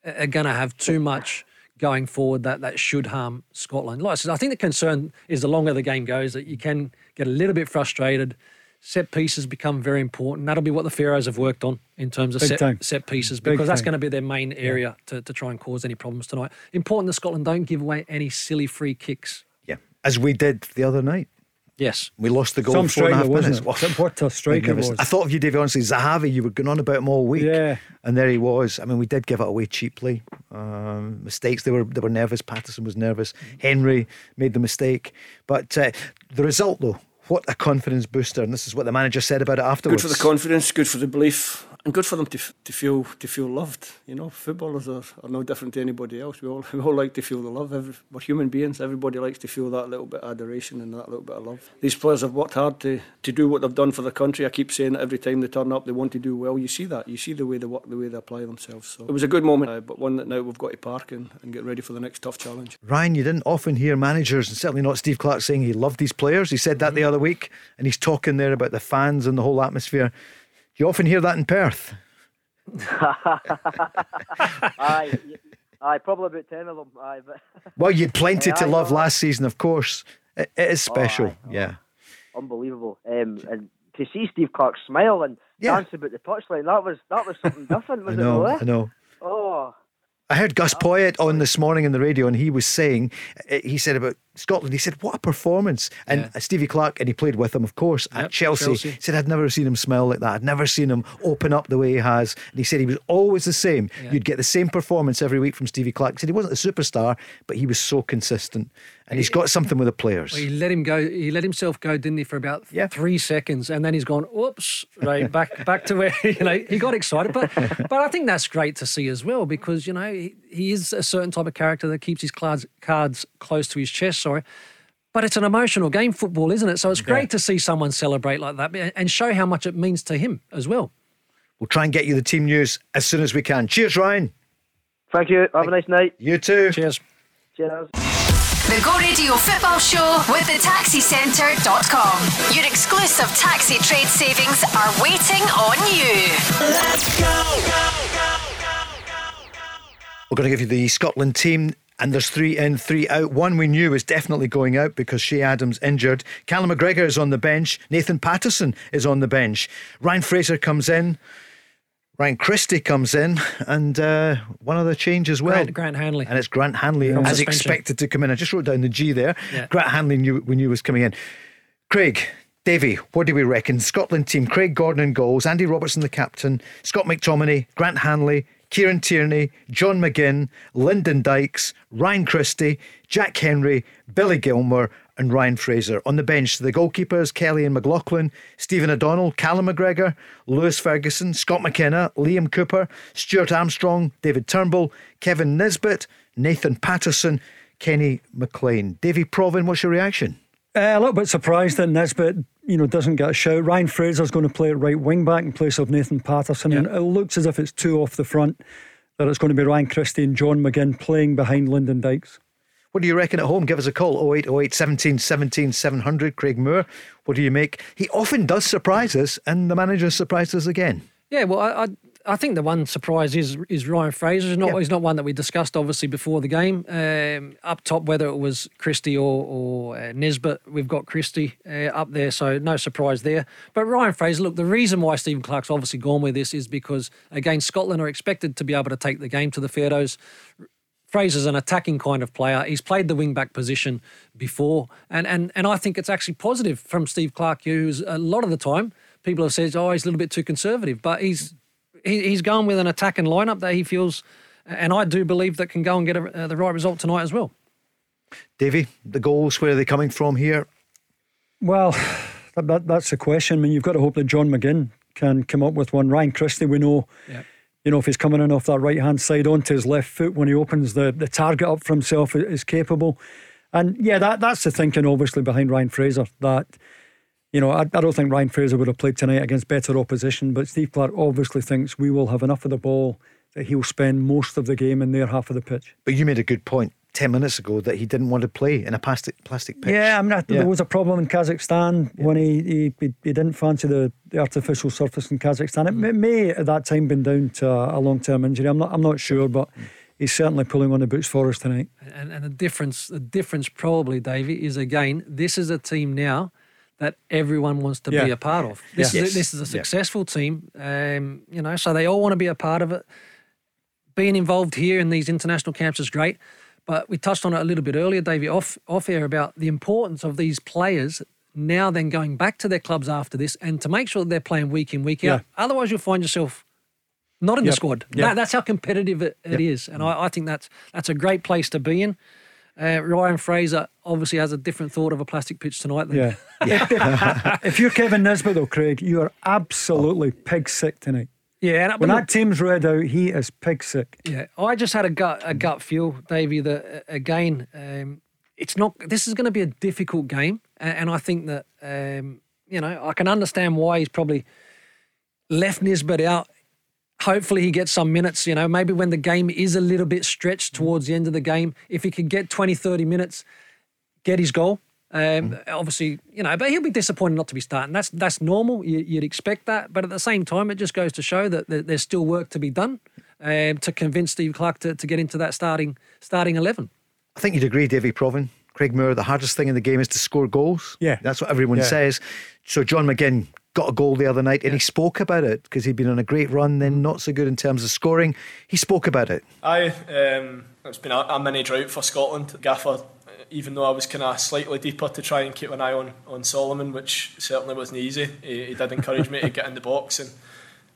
are going to have too much going forward that that should harm Scotland. Like I said, I think the concern is the longer the game goes that you can get a little bit frustrated. Set pieces become very important. That'll be what the Faroes have worked on in terms of set, set pieces because Big that's time. going to be their main area yeah. to, to try and cause any problems tonight. Important that Scotland don't give away any silly free kicks as we did the other night. Yes. We lost the goal Some four and a half minutes. What a striker was. I thought of you, David, honestly. Zahavi, you were going on about him all week. Yeah. And there he was. I mean, we did give it away cheaply. Um, mistakes, they were they were nervous. Patterson was nervous. Hendry made the mistake. But uh, the result, though, what a confidence booster. And this is what the manager said about it afterwards. Good for the confidence, good for the belief and good for them to, to feel to feel loved. You know, footballers are, are no different to anybody else. We all we all like to feel the love. Every, we're human beings. Everybody likes to feel that little bit of adoration and that little bit of love. These players have worked hard to, to do what they've done for the country. I keep saying it every time they turn up, they want to do well. You see that. You see the way they work, the way they apply themselves. So it was a good moment, uh, but one that now we've got to park and, and get ready for the next tough challenge. Ryan, you didn't often hear managers, and certainly not Steve Clarke, saying he loved these players. He said that mm-hmm. the other week, and he's talking there about the fans and the whole atmosphere. You often hear that in Perth. aye, aye, probably about ten of them. Aye, but well, you'd plenty to love last season, of course. it, it is special, oh, aye, yeah. Unbelievable, um, and to see Steve Clarke smile and yeah. dance about the touchline, that was that was something different, was I know, it? I know. Oh, I heard Gus Poyet on this morning in the radio, and he was saying, eh, he said about Scotland, he said, what a performance. And yeah. Stevie Clarke, and he played with him, of course, yep, at Chelsea, Chelsea, he said, I'd never seen him smile like that. I'd never seen him open up the way he has. And he said he was always the same. Yeah. You'd get the same performance every week from Stevie Clarke. He said he wasn't a superstar, but he was so consistent and he's got something with the players. Well, he let him go. He let himself go, didn't he, for about yeah. three seconds, and then he's gone. Oops, right back back to where you know he got excited. But but I think that's great to see as well because you know he, he is a certain type of character that keeps his cards cards close to his chest. Sorry. But it's an emotional game, football, isn't it? So it's great yeah. to see someone celebrate like that and show how much it means to him as well. We'll try and get you the team news as soon as we can. Cheers, Ryan. Thank you. Have a nice night. You too. Cheers. Cheers. The Go Radio Football Show with the taxicentre.com. Your exclusive taxi trade savings are waiting on you. Let's go, go, go, go. We're going to give you the Scotland team. And there's three in, three out. One we knew was definitely going out because Che Adams injured. Callum McGregor is on the bench. Nathan Patterson is on the bench. Ryan Fraser comes in. Ryan Christie comes in, and uh, one other change as well. Grant, Grant Hanley. And it's Grant Hanley From as expected to come in. I just wrote down the G there. Yeah. Grant Hanley knew, we knew was coming in. Craig, Davie, what do we reckon? Scotland team, Craig Gordon in goals, Andy Robertson the captain, Scott McTominay, Grant Hanley, Kieran Tierney, John McGinn, Lyndon Dykes, Ryan Christie, Jack Hendry, Billy Gilmour, and Ryan Fraser. On the bench, the goalkeepers, Kelly and McLaughlin, Stephen O'Donnell, Callum McGregor, Lewis Ferguson, Scott McKenna, Liam Cooper, Stuart Armstrong, David Turnbull, Kevin Nisbet, Nathan Patterson, Kenny McLean. Davie Provan, what's your reaction? Uh, a little bit surprised that Nisbet, you know, doesn't get a shout. Ryan Fraser's going to play at right wing back in place of Nathan Patterson, and it looks as if it's two off the front. That it's going to be Ryan Christie and John McGinn playing behind Lyndon Dykes. What do you reckon at home? Give us a call 0808 17 17 700. Craig Moore, what do you make? He often does surprise us, and the manager surprised us again. Yeah, well, I, I I think the one surprise is is Ryan Fraser. He's not he's not one that we discussed obviously before the game. Um, up top, whether it was Christie or or uh, Nisbet, we've got Christie uh, up there, so no surprise there. But Ryan Fraser, look, the reason why Stephen Clarke's obviously gone with this is because again Scotland are expected to be able to take the game to the Faroes. Fraser's an attacking kind of player. He's played the wing back position before, and and and I think it's actually positive from Steve Clarke, who's a lot of the time people have said, oh, he's a little bit too conservative, but he's he, he's going with an attacking lineup that he feels, and I do believe that can go and get a, uh, the right result tonight as well. Davie, the goals, where are they coming from here? Well, that, that, that's the question. I mean, you've got to hope that John McGinn can come up with one. Ryan Christie, we know, Yeah. you know, if he's coming in off that right hand side onto his left foot when he opens the, the target up for himself, is capable. And yeah, that that's the thinking, obviously, behind Ryan Fraser. That, you know, I, I don't think Ryan Fraser would have played tonight against better opposition, but Steve Clarke obviously thinks we will have enough of the ball that he'll spend most of the game in their half of the pitch. But you made a good point 10 minutes ago that he didn't want to play in a plastic, plastic pitch. Yeah, I mean, I- Yeah. there was a problem in Kazakhstan when he, he he he didn't fancy the, the artificial surface in Kazakhstan. It mm. may, may at that time been down to a, a long term injury. I'm not I'm not sure, but mm. he's certainly pulling on the boots for us tonight. And, and the difference, the difference probably, Davie, is again, this is a team now that everyone wants to be a part of. This Yeah. is Yes. a, this is a Yeah. successful team, um, you know, so they all want to be a part of it. Being involved here in these international camps is great, but we touched on it a little bit earlier, Davie, off off air about the importance of these players now then going back to their clubs after this and to make sure that they're playing week in week out. Otherwise, you'll find yourself not in the squad. Yep. That, that's how competitive it, it is, and I, I think that's that's a great place to be in. Uh, Ryan Fraser obviously has a different thought of a plastic pitch tonight. Than, Yeah. if you're Kevin Nisbet though, Craig, you are absolutely pig sick tonight. Yeah, and When look- that team's read out, he is pig sick. Yeah, I just had a gut a gut feel, Davie. That uh, again, um, it's not. This is going to be a difficult game, and, and I think that um, you know I can understand why he's probably left Nisbet out. Hopefully he gets some minutes, you know, maybe when the game is a little bit stretched towards the end of the game, if he could get 20, 30 minutes, get his goal. Um, Obviously, you know, but he'll be disappointed not to be starting. That's that's normal. You, you'd expect that, but at the same time, it just goes to show that there- there's still work to be done um, to convince Steve Clarke to, to get into that starting starting eleven. I think you'd agree, Davie Provan Craig Moore, the hardest thing in the game is to score goals. Yeah. That's what everyone Yeah. says. So John McGinn got a goal the other night and he spoke about it because he'd been on a great run, then not so good in terms of scoring. He spoke about it. I um, it's been a, a mini drought for Scotland. Gaffer, even though I was kind of slightly deeper to try and keep an eye on, on Solomon, which certainly wasn't easy, he, he did encourage me to get in the box. And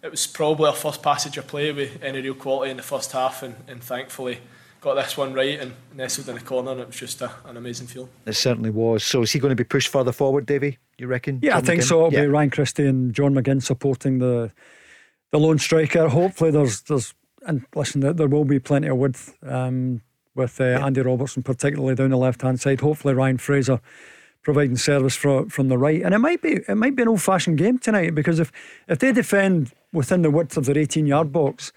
it was probably our first passage of play with any real quality in the first half. And, and thankfully, got this one right and nestled in the corner. And it was just a, an amazing feel. It certainly was. So is he going to be pushed further forward, Davie? You reckon? Yeah, I think McGinn? so. It'll Yeah. be Ryan Christie and John McGinn supporting the the lone striker. Hopefully, there's there's and listen, there, will be plenty of width um, with uh, Andy Robertson, particularly down the left hand side. Hopefully, Ryan Fraser providing service from from the right, and it might be it might be an old fashioned game tonight because if if they defend within the width of their 18 yard box.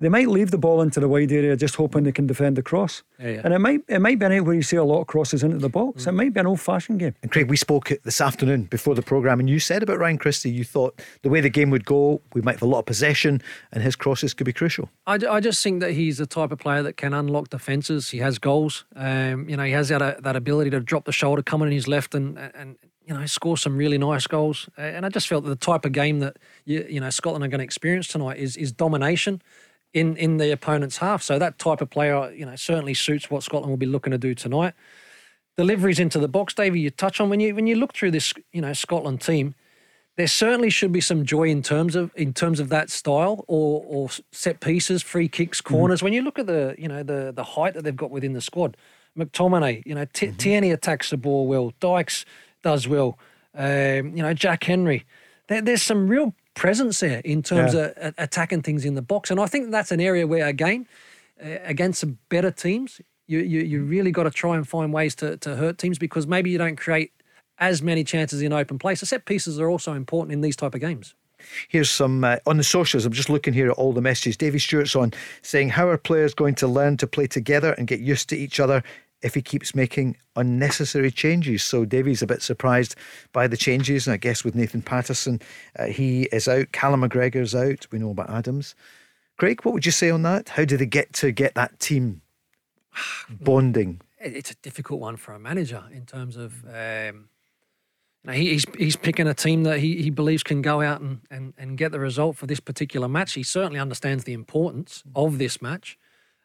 They might leave the ball into the wide area just hoping they can defend the cross. Yeah, yeah. And it might it might be an area where you see a lot of crosses into the box. Mm. It might be an old fashioned game. And Craig, we spoke this afternoon before the programme, and you said about Ryan Christie, you thought the way the game would go, we might have a lot of possession, and his crosses could be crucial. I, I just think that he's the type of player that can unlock defences. He has goals. Um, you know, he has that, that ability to drop the shoulder, come in on his left, and and you know score some really nice goals. Uh, And I just felt that the type of game that you, you know Scotland are going to experience tonight is is domination in in the opponent's half. So that type of player, you know, certainly suits what Scotland will be looking to do tonight. Deliveries into the box, Davie. You touch on when you when you look through this, you know, Scotland team. There certainly should be some joy in terms of in terms of that style or or set pieces, free kicks, corners. When you look at the you know the the height that they've got within the squad, McTominay, you know, T- Tierney attacks the ball well, Dykes does well, um, you know, Jack Hendry. There, there's some real presence there in terms Yeah. of attacking things in the box, and I think that's an area where again, against some better teams, you you, you really got to try and find ways to to hurt teams because maybe you don't create as many chances in open play. So set pieces are also important in these type of games. Here's some uh, on the socials. I'm just looking here at all the messages. Davy Stewart's on saying, How are players going to learn to play together and get used to each other if he keeps making unnecessary changes? So Davy's a bit surprised by the changes. And I guess with Nathan Patterson, uh, he is out. Callum McGregor's out. We know about Adams. Craig, what would you say on that? How do they get to get that team bonding? It's a difficult one for a manager in terms of. Um, he's he's picking a team that he, he believes can go out and, and, and get the result for this particular match. He certainly understands the importance of this match,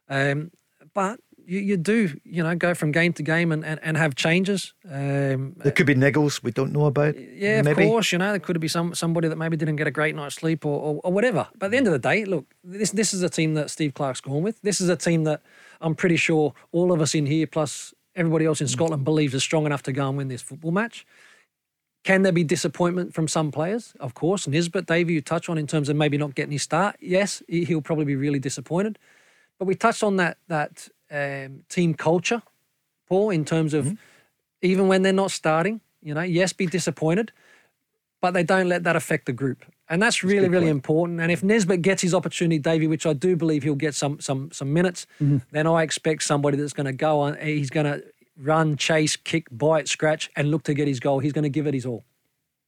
um, but you, you do you know go from game to game and, and, and have changes. Um, There could be niggles we don't know about. yeah, maybe. of course. You know, there could be some somebody that maybe didn't get a great night's sleep or, or, or whatever. But at the end of the day, look, this this is a team that Steve Clarke's gone with. This is a team that I'm pretty sure all of us in here, plus everybody else in Scotland, believes is strong enough to go and win this football match. Can there be disappointment from some players? Of course. Nisbet, Davie, you touch on in terms of maybe not getting his start. Yes, he- he'll probably be really disappointed. But we touched on that that um, team culture, Paul, in terms of even when they're not starting, you know, yes, be disappointed, but they don't let that affect the group. And that's really, really important. And if Nisbet gets his opportunity, Davie, which I do believe he'll get some some some minutes, then I expect somebody that's going to go on. He's going to run, chase, kick, bite, scratch, and look to get his goal. He's going to give it his all.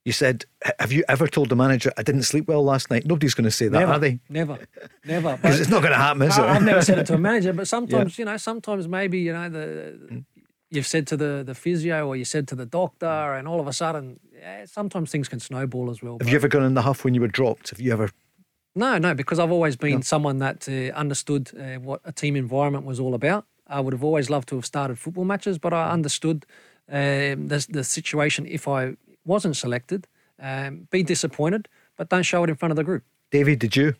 You said, Have you ever told the manager, I didn't sleep well last night? Nobody's going to say that, never, are they? Never, never. Because it's not going to happen, is it? I, have never said it to a manager, but sometimes you know, sometimes maybe you know the you've said to the the physio or you said to the doctor, and all of a sudden, yeah, sometimes things can snowball as well. Have you ever gone in the huff when you were dropped? Have you ever? No, no, because I've always been someone that uh, understood uh, what a team environment was all about. I would have always loved to have started football matches, but I understood um, the, the situation if I wasn't selected. Um, be disappointed, but don't show it in front of the group. David, did you?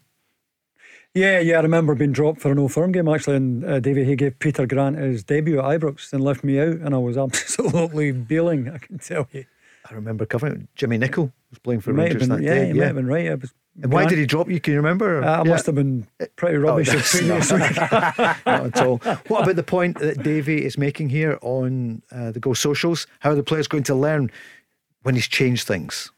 Yeah, yeah, I remember being dropped for an old firm game actually, and uh, David he gave Peter Grant his debut at Ibrox and left me out, and I was absolutely bailing. I can tell you. I remember covering. Jimmy Nicholl was playing for He might Rangers been, that yeah, day. he might have been right. Was And why did he drop you? Can you remember? Uh, I Yeah. must have been pretty rubbish the that's previous not- week. Not at all. What about the point that Davey is making here on uh, the Go Socials? How are the players going to learn when he's changed things?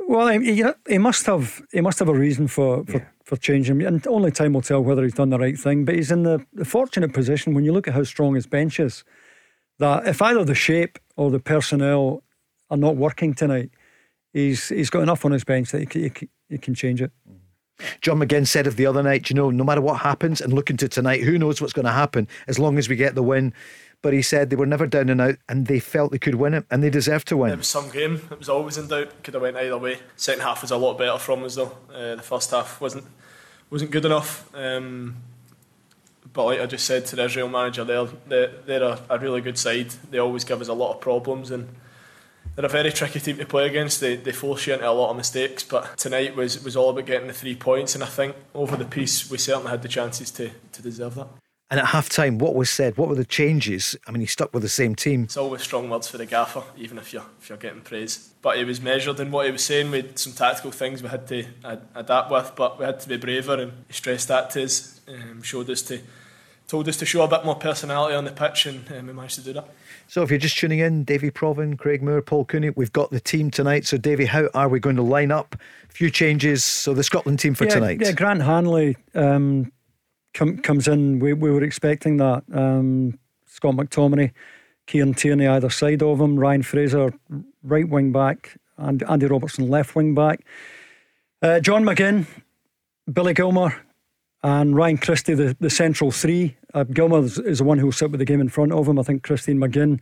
Well, he, he, he must have he must have a reason for for, for changing, and only time will tell whether he's done the right thing. But he's in the, the fortunate position when you look at how strong his bench is, that if either the shape or the personnel are not working tonight, he's he's got enough on his bench that he, can- he, he can change it. Mm-hmm. John McGinn said of the other night, you know, no matter what happens, and looking to tonight, who knows what's going to happen as long as we get the win. But he said they were never down and out, and they felt they could win it, and they deserved to win. It was some game. It was always in doubt. Could have went either way. Second half was a lot better from us though. Uh, the first half wasn't wasn't good enough. Um, but like I just said to the Israel manager, they're they're, they're a, a really good side. They always give us a lot of problems and. They're a very tricky team to play against. They, they force you into a lot of mistakes, but tonight was, was all about getting the three points, and I think over the piece we certainly had the chances to, to deserve that. And at half time, what was said? What were the changes? I mean, he stuck with the same team. It's always strong words for the gaffer, even if you're if you're getting praise. But he was measured in what he was saying. We had some tactical things we had to ad- adapt with, but we had to be braver, and he stressed that to us. Um, showed us to, told us to show a bit more personality on the pitch, and um, we managed to do that. So if you're just tuning in, Davie Provan, Craig Moore, Paul Cooney, we've got the team tonight. So, Davie, how are we going to line up? A few changes. So, the Scotland team for yeah, tonight. Yeah, Grant Hanley um, com, comes in. We, we were expecting that. Um, Scott McTominay, Kieran Tierney either side of him, Ryan Fraser right wing back, and Andy Robertson left wing back. Uh, John McGinn, Billy Gilmour, and Ryan Christie, the, the central three. Uh, Gilmour is, is the one who will sit with the game in front of him. I think Christine McGinn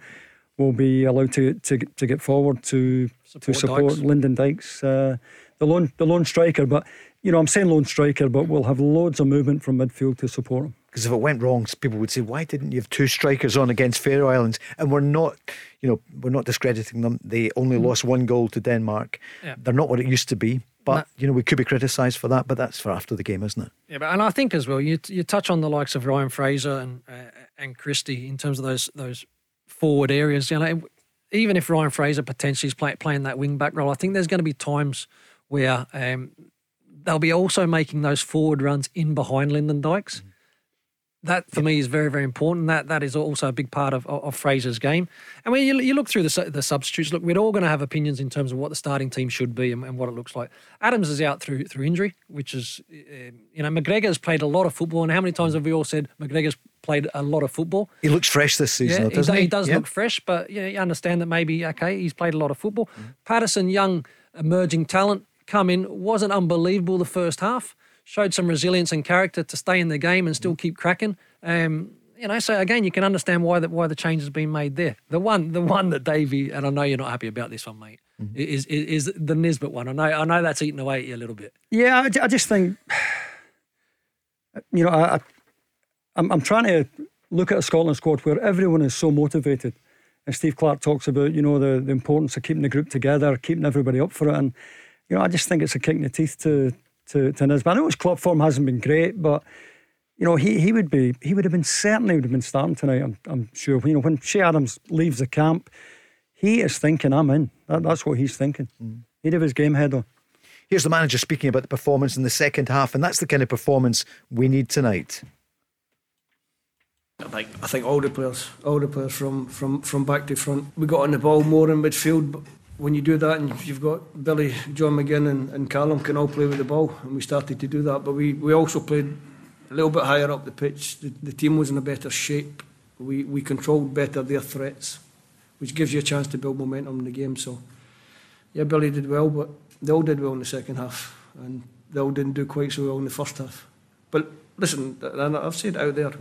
will be allowed to to, to get forward to support to support Dykes. Lyndon Dykes, uh, the lone the lone striker. But you know, I'm saying lone striker, but we'll have loads of movement from midfield to support him. Because if it went wrong, people would say, "Why didn't you have two strikers on against Faroe Islands?" And we're not, you know, we're not discrediting them. They only mm. lost one goal to Denmark. Yeah. They're not what it used to be. But you know, we could be criticised for that. But that's for after the game, isn't it? Yeah, but and I think as well, you you touch on the likes of Ryan Fraser and uh, and Christie in terms of those those forward areas. You know, even if Ryan Fraser potentially is play, playing that wing back role, I think there's going to be times where um, they'll be also making those forward runs in behind Lyndon Dykes. Mm-hmm that for me is very very important. That that is also a big part of, of, Fraser's game. And when you, you look through the the substitutes, look, we're all going to have opinions in terms of what the starting team should be and, and what it looks like. Adams is out through through injury, which is uh, you know McGregor has played a lot of football. And how many times have we all said McGregor's played a lot of football? He looks fresh this season, yeah, doesn't he? He does yeah. look fresh, but you, understand that maybe okay, he's played a lot of football. Mm-hmm. Patterson, young emerging talent, come in wasn't unbelievable the first half. Showed some resilience and character to stay in the game and still keep cracking. Um, you know, so again, you can understand why that why the change has been made there. The one, the one that Davie, and I know you're not happy about this one, mate, mm-hmm. is, is, is the Nisbet one. I know, I know that's eating away at you a little bit. Yeah, I, I just think, you know, I, I'm, I'm trying to look at a Scotland squad where everyone is so motivated. And Steve Clarke talks about, you know, the, the importance of keeping the group together, keeping everybody up for it. And, you know, I just think it's a kick in the teeth to to, to Nisbet. I know his club form hasn't been great, but you know, he, he would be he would have been certainly would have been starting tonight. I'm, I'm sure. You know, when Che Adams leaves the camp, he is thinking, "I'm in." That, that's what he's thinking. Mm. He'd have his game head on. Here's the manager speaking about the performance in the second half, and that's the kind of performance we need tonight. I think I think all the players, all the players from from from back to front, we got on the ball more in midfield. When you do that, and you've got Billy, John McGinn, and, and Callum can all play with the ball, and we started to do that. But we we also played a little bit higher up the pitch. The, the team was in a better shape. We, we controlled better their threats, which gives you a chance to build momentum in the game. So, yeah, Billy did well, but they all did well in the second half, and they all didn't do quite so well in the first half. But listen, I've said it out there,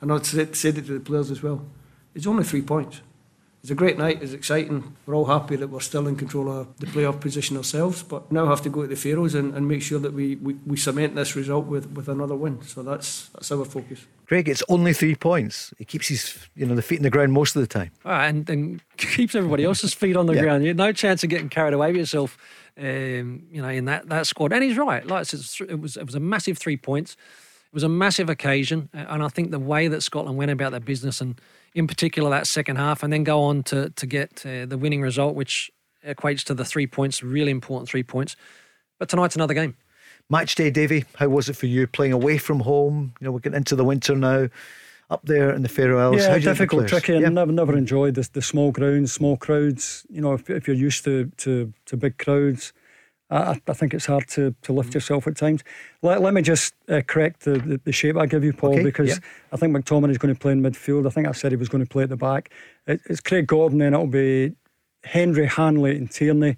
and I've said, said it to the players as well. It's only three points. It's a great night, it's exciting. We're all happy that we're still in control of the playoff position ourselves, but now have to go to the Faroes and, and make sure that we, we, we cement this result with, with another win. So that's that's our focus. Greg, it's only three points. He keeps his you know the feet in the ground most of the time. Oh, and, and keeps everybody else's feet on the yeah. ground. You no chance of getting carried away with yourself. Um, you know, in that, that squad, and he's right. Like I said, it was it was a massive three points. It was a massive occasion, and I think the way that Scotland went about their business and in particular that second half, and then go on to to get uh, the winning result, which equates to the three points, really important three points. But tonight's another game. Match day, Davie. How was it for you playing away from home? You know, we're getting into the winter now. Up there in the Faroe Islands, yeah, difficult, tricky, and yeah. never, never enjoyed the, the small grounds, small crowds. You know, if, if you're used to, to to big crowds, I, I, think it's hard to, to lift mm. yourself at times. Let, let me just uh, correct the, the, the, shape I give you, Paul, okay, because yeah. I think McTominay is going to play in midfield. I think I said he was going to play at the back. It, it's Craig Gordon, then it'll be Hendry, Hanley, and Tierney.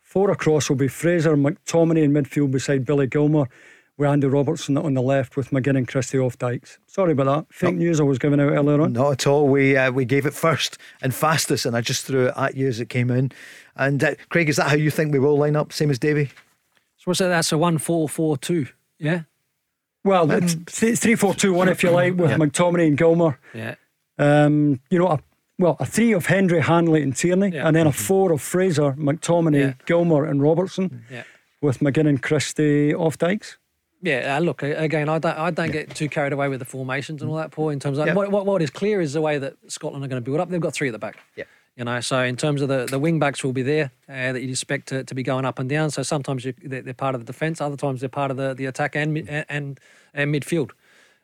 Four across will be Fraser, McTominay in midfield beside Billy Gilmour with Andy Robertson on the left with McGinn and Christie off Dykes. Sorry about that. Fake news I was giving out earlier on. Not at all. We uh, we gave it first and fastest, and I just threw it at you as it came in. And uh, Craig, is that how you think we will line up? Same as Davie? So what's that? That's a one four four two. Yeah. Well, um, th- three four two one if you like with yeah. McTominay and Gilmour. Yeah. Um, you know, a, well, a three of Hendry, Hanley, and Tierney, yeah. and then a four of Fraser, McTominay, yeah. Gilmour, and Robertson. Yeah. With McGinn and Christie off Dykes. Yeah, uh, look again. I don't. I don't yeah. get too carried away with the formations and all that. Paul, in terms of yeah. what, what, what is clear is the way that Scotland are going to build up. They've got three at the back. Yeah. You know, so in terms of the, the wing backs will be there uh, that you'd expect to, to be going up and down. So sometimes you, they're, they're, part of the defence, other times they're part of the, the attack and and, and midfield.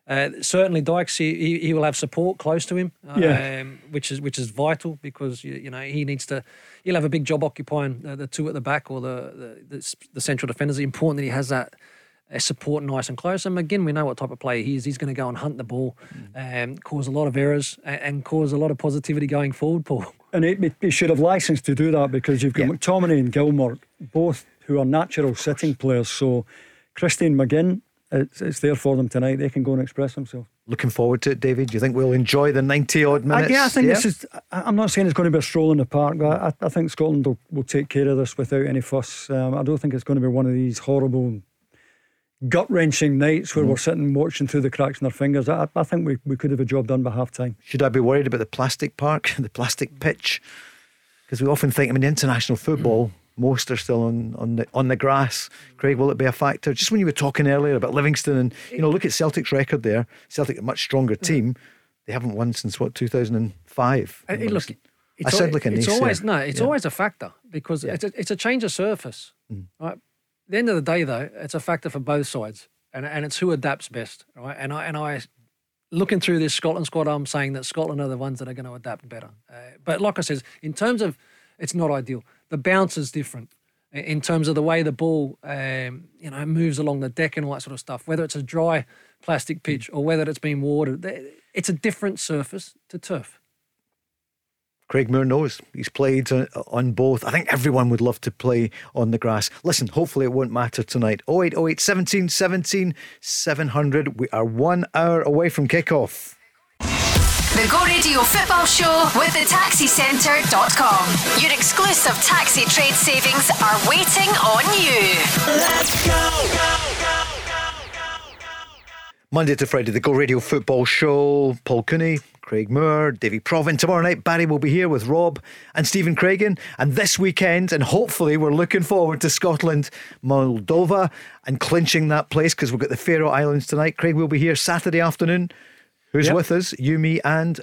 Uh, certainly, Dykes he, he will have support close to him, yeah. um, which is which is vital because you, you know he needs to. He'll have a big job occupying uh, the two at the back or the, the the, the central defenders. It's important that he has that support nice and close. And again, we know what type of player he is. He's going to go and hunt the ball, um, cause a lot of errors, and, and cause a lot of positivity going forward, Paul. And he, he should have license to do that because you've got Yeah. McTominay and Gilmour, both who are natural sitting players. So Christine McGinn, it's, it's there for them tonight. They can go and express themselves. Looking forward to it, David. Do you think we'll enjoy the 90 odd I, minutes? yeah, I think this is. I- I'm not saying it's going to be a stroll in the park, but I, I think Scotland will, will take care of this without any fuss. Um, I don't think it's going to be one of these horrible, gut wrenching nights where we're sitting watching through the cracks in our fingers. I, I think we, we could have a job done by half time. Should I be worried about the plastic park, the plastic pitch? Because we often think, I mean, international football, most are still on, on the on the grass. Craig, will it be a factor? Just when you were talking earlier about Livingston and you know, look at Celtic's record there. Celtic, a much stronger team. They haven't won since what 2005. Uh, look, I sound like a it's always no, it's Yeah. always a factor because it's a, it's a change of surface. Mm. Right. The end of the day, though, it's a factor for both sides, and and it's who adapts best. Right. And I and I, looking through this Scotland squad, I'm saying that Scotland are the ones that are going to adapt better. Uh, but like I says, in terms of, it's not ideal. The bounce is different. In terms of the way the ball, um, you know, moves along the deck and all that sort of stuff, whether it's a dry plastic pitch or whether it's been watered, it's a different surface to turf. Craig Moore knows he's played on, on both. I think everyone would love to play on the grass. Listen, hopefully it won't matter tonight. 0808 17 17 700. We are one hour away from kickoff. The Go Radio Football Show with the taxicentre.com. Your exclusive taxi trade savings are waiting on you. Let's go. Monday to Friday, the Go Radio Football Show. Paul Cooney, Craig Moore, Davie Provan. Tomorrow night, Barry will be here with Rob and Stephen Craigan. And this weekend, and hopefully, we're looking forward to Scotland, Moldova, and clinching that place because we've got the Faroe Islands tonight. Craig will be here Saturday afternoon. Who's Yep. with us? You, me, and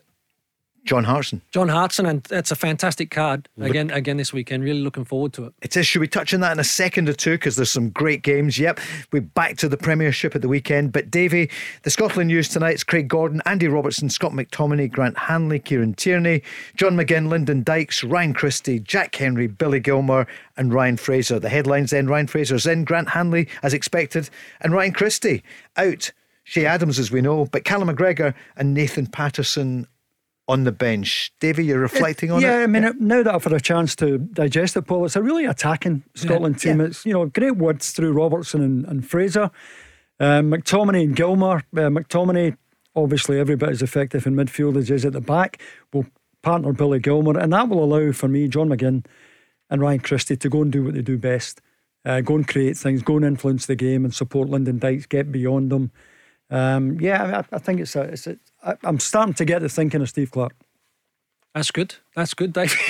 John Hartson. John Hartson, and that's a fantastic card again. Again this weekend, really looking forward to it. It is. Should we touch on that in a second or two? Because there's some great games. Yep. We're back to the Premiership at the weekend. But Davie, the Scotland news tonight is Craig Gordon, Andy Robertson, Scott McTominay, Grant Hanley, Kieran Tierney, John McGinn, Lyndon Dykes, Ryan Christie, Jack Hendry, Billy Gilmour, and Ryan Fraser. The headlines then Ryan Fraser's in, Grant Hanley, as expected, and Ryan Christie out. Che Adams, as we know, but Callum McGregor and Nathan Patterson on the bench. Davie, you're reflecting on it. yeah, it? I mean, now that I've had a chance to digest it, Paul, it's a really attacking Scotland team. It's you know great words through Robertson and, and Fraser, um, McTominay and Gilmour. Uh, McTominay, obviously, every bit as effective in midfield as he is at the back. Will partner Billy Gilmour, and that will allow for me, John McGinn, and Ryan Christie to go and do what they do best. Uh, go and create things, go and influence the game, and support Lyndon Dykes, get beyond them. Um, yeah, I, I think it's a. It's a I, I'm starting to get the thinking of Steve Clarke. That's good. That's good, Dave.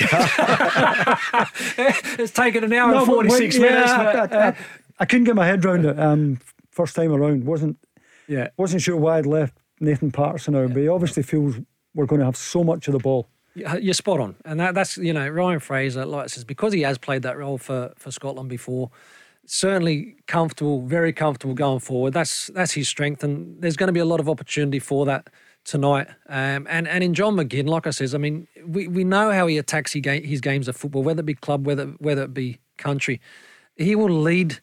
it's taken an hour No, and 46 when- minutes. I, but, I- uh, I couldn't get my head round it. Um, first time around, wasn't yeah. wasn't sure why I'd left Nathan Patterson out, but he obviously feels we're going to have so much of the ball. Yeah, You're spot on, and that, that's you know Ryan Fraser, like I says, because he has played that role for for Scotland before. Certainly comfortable, very comfortable going forward. That's that's his strength, and there's going to be a lot of opportunity for that tonight. Um, and and in John McGinn, like I says, I mean, we, we know how he attacks his, game, his games of football, whether it be club, whether whether it be country. He will lead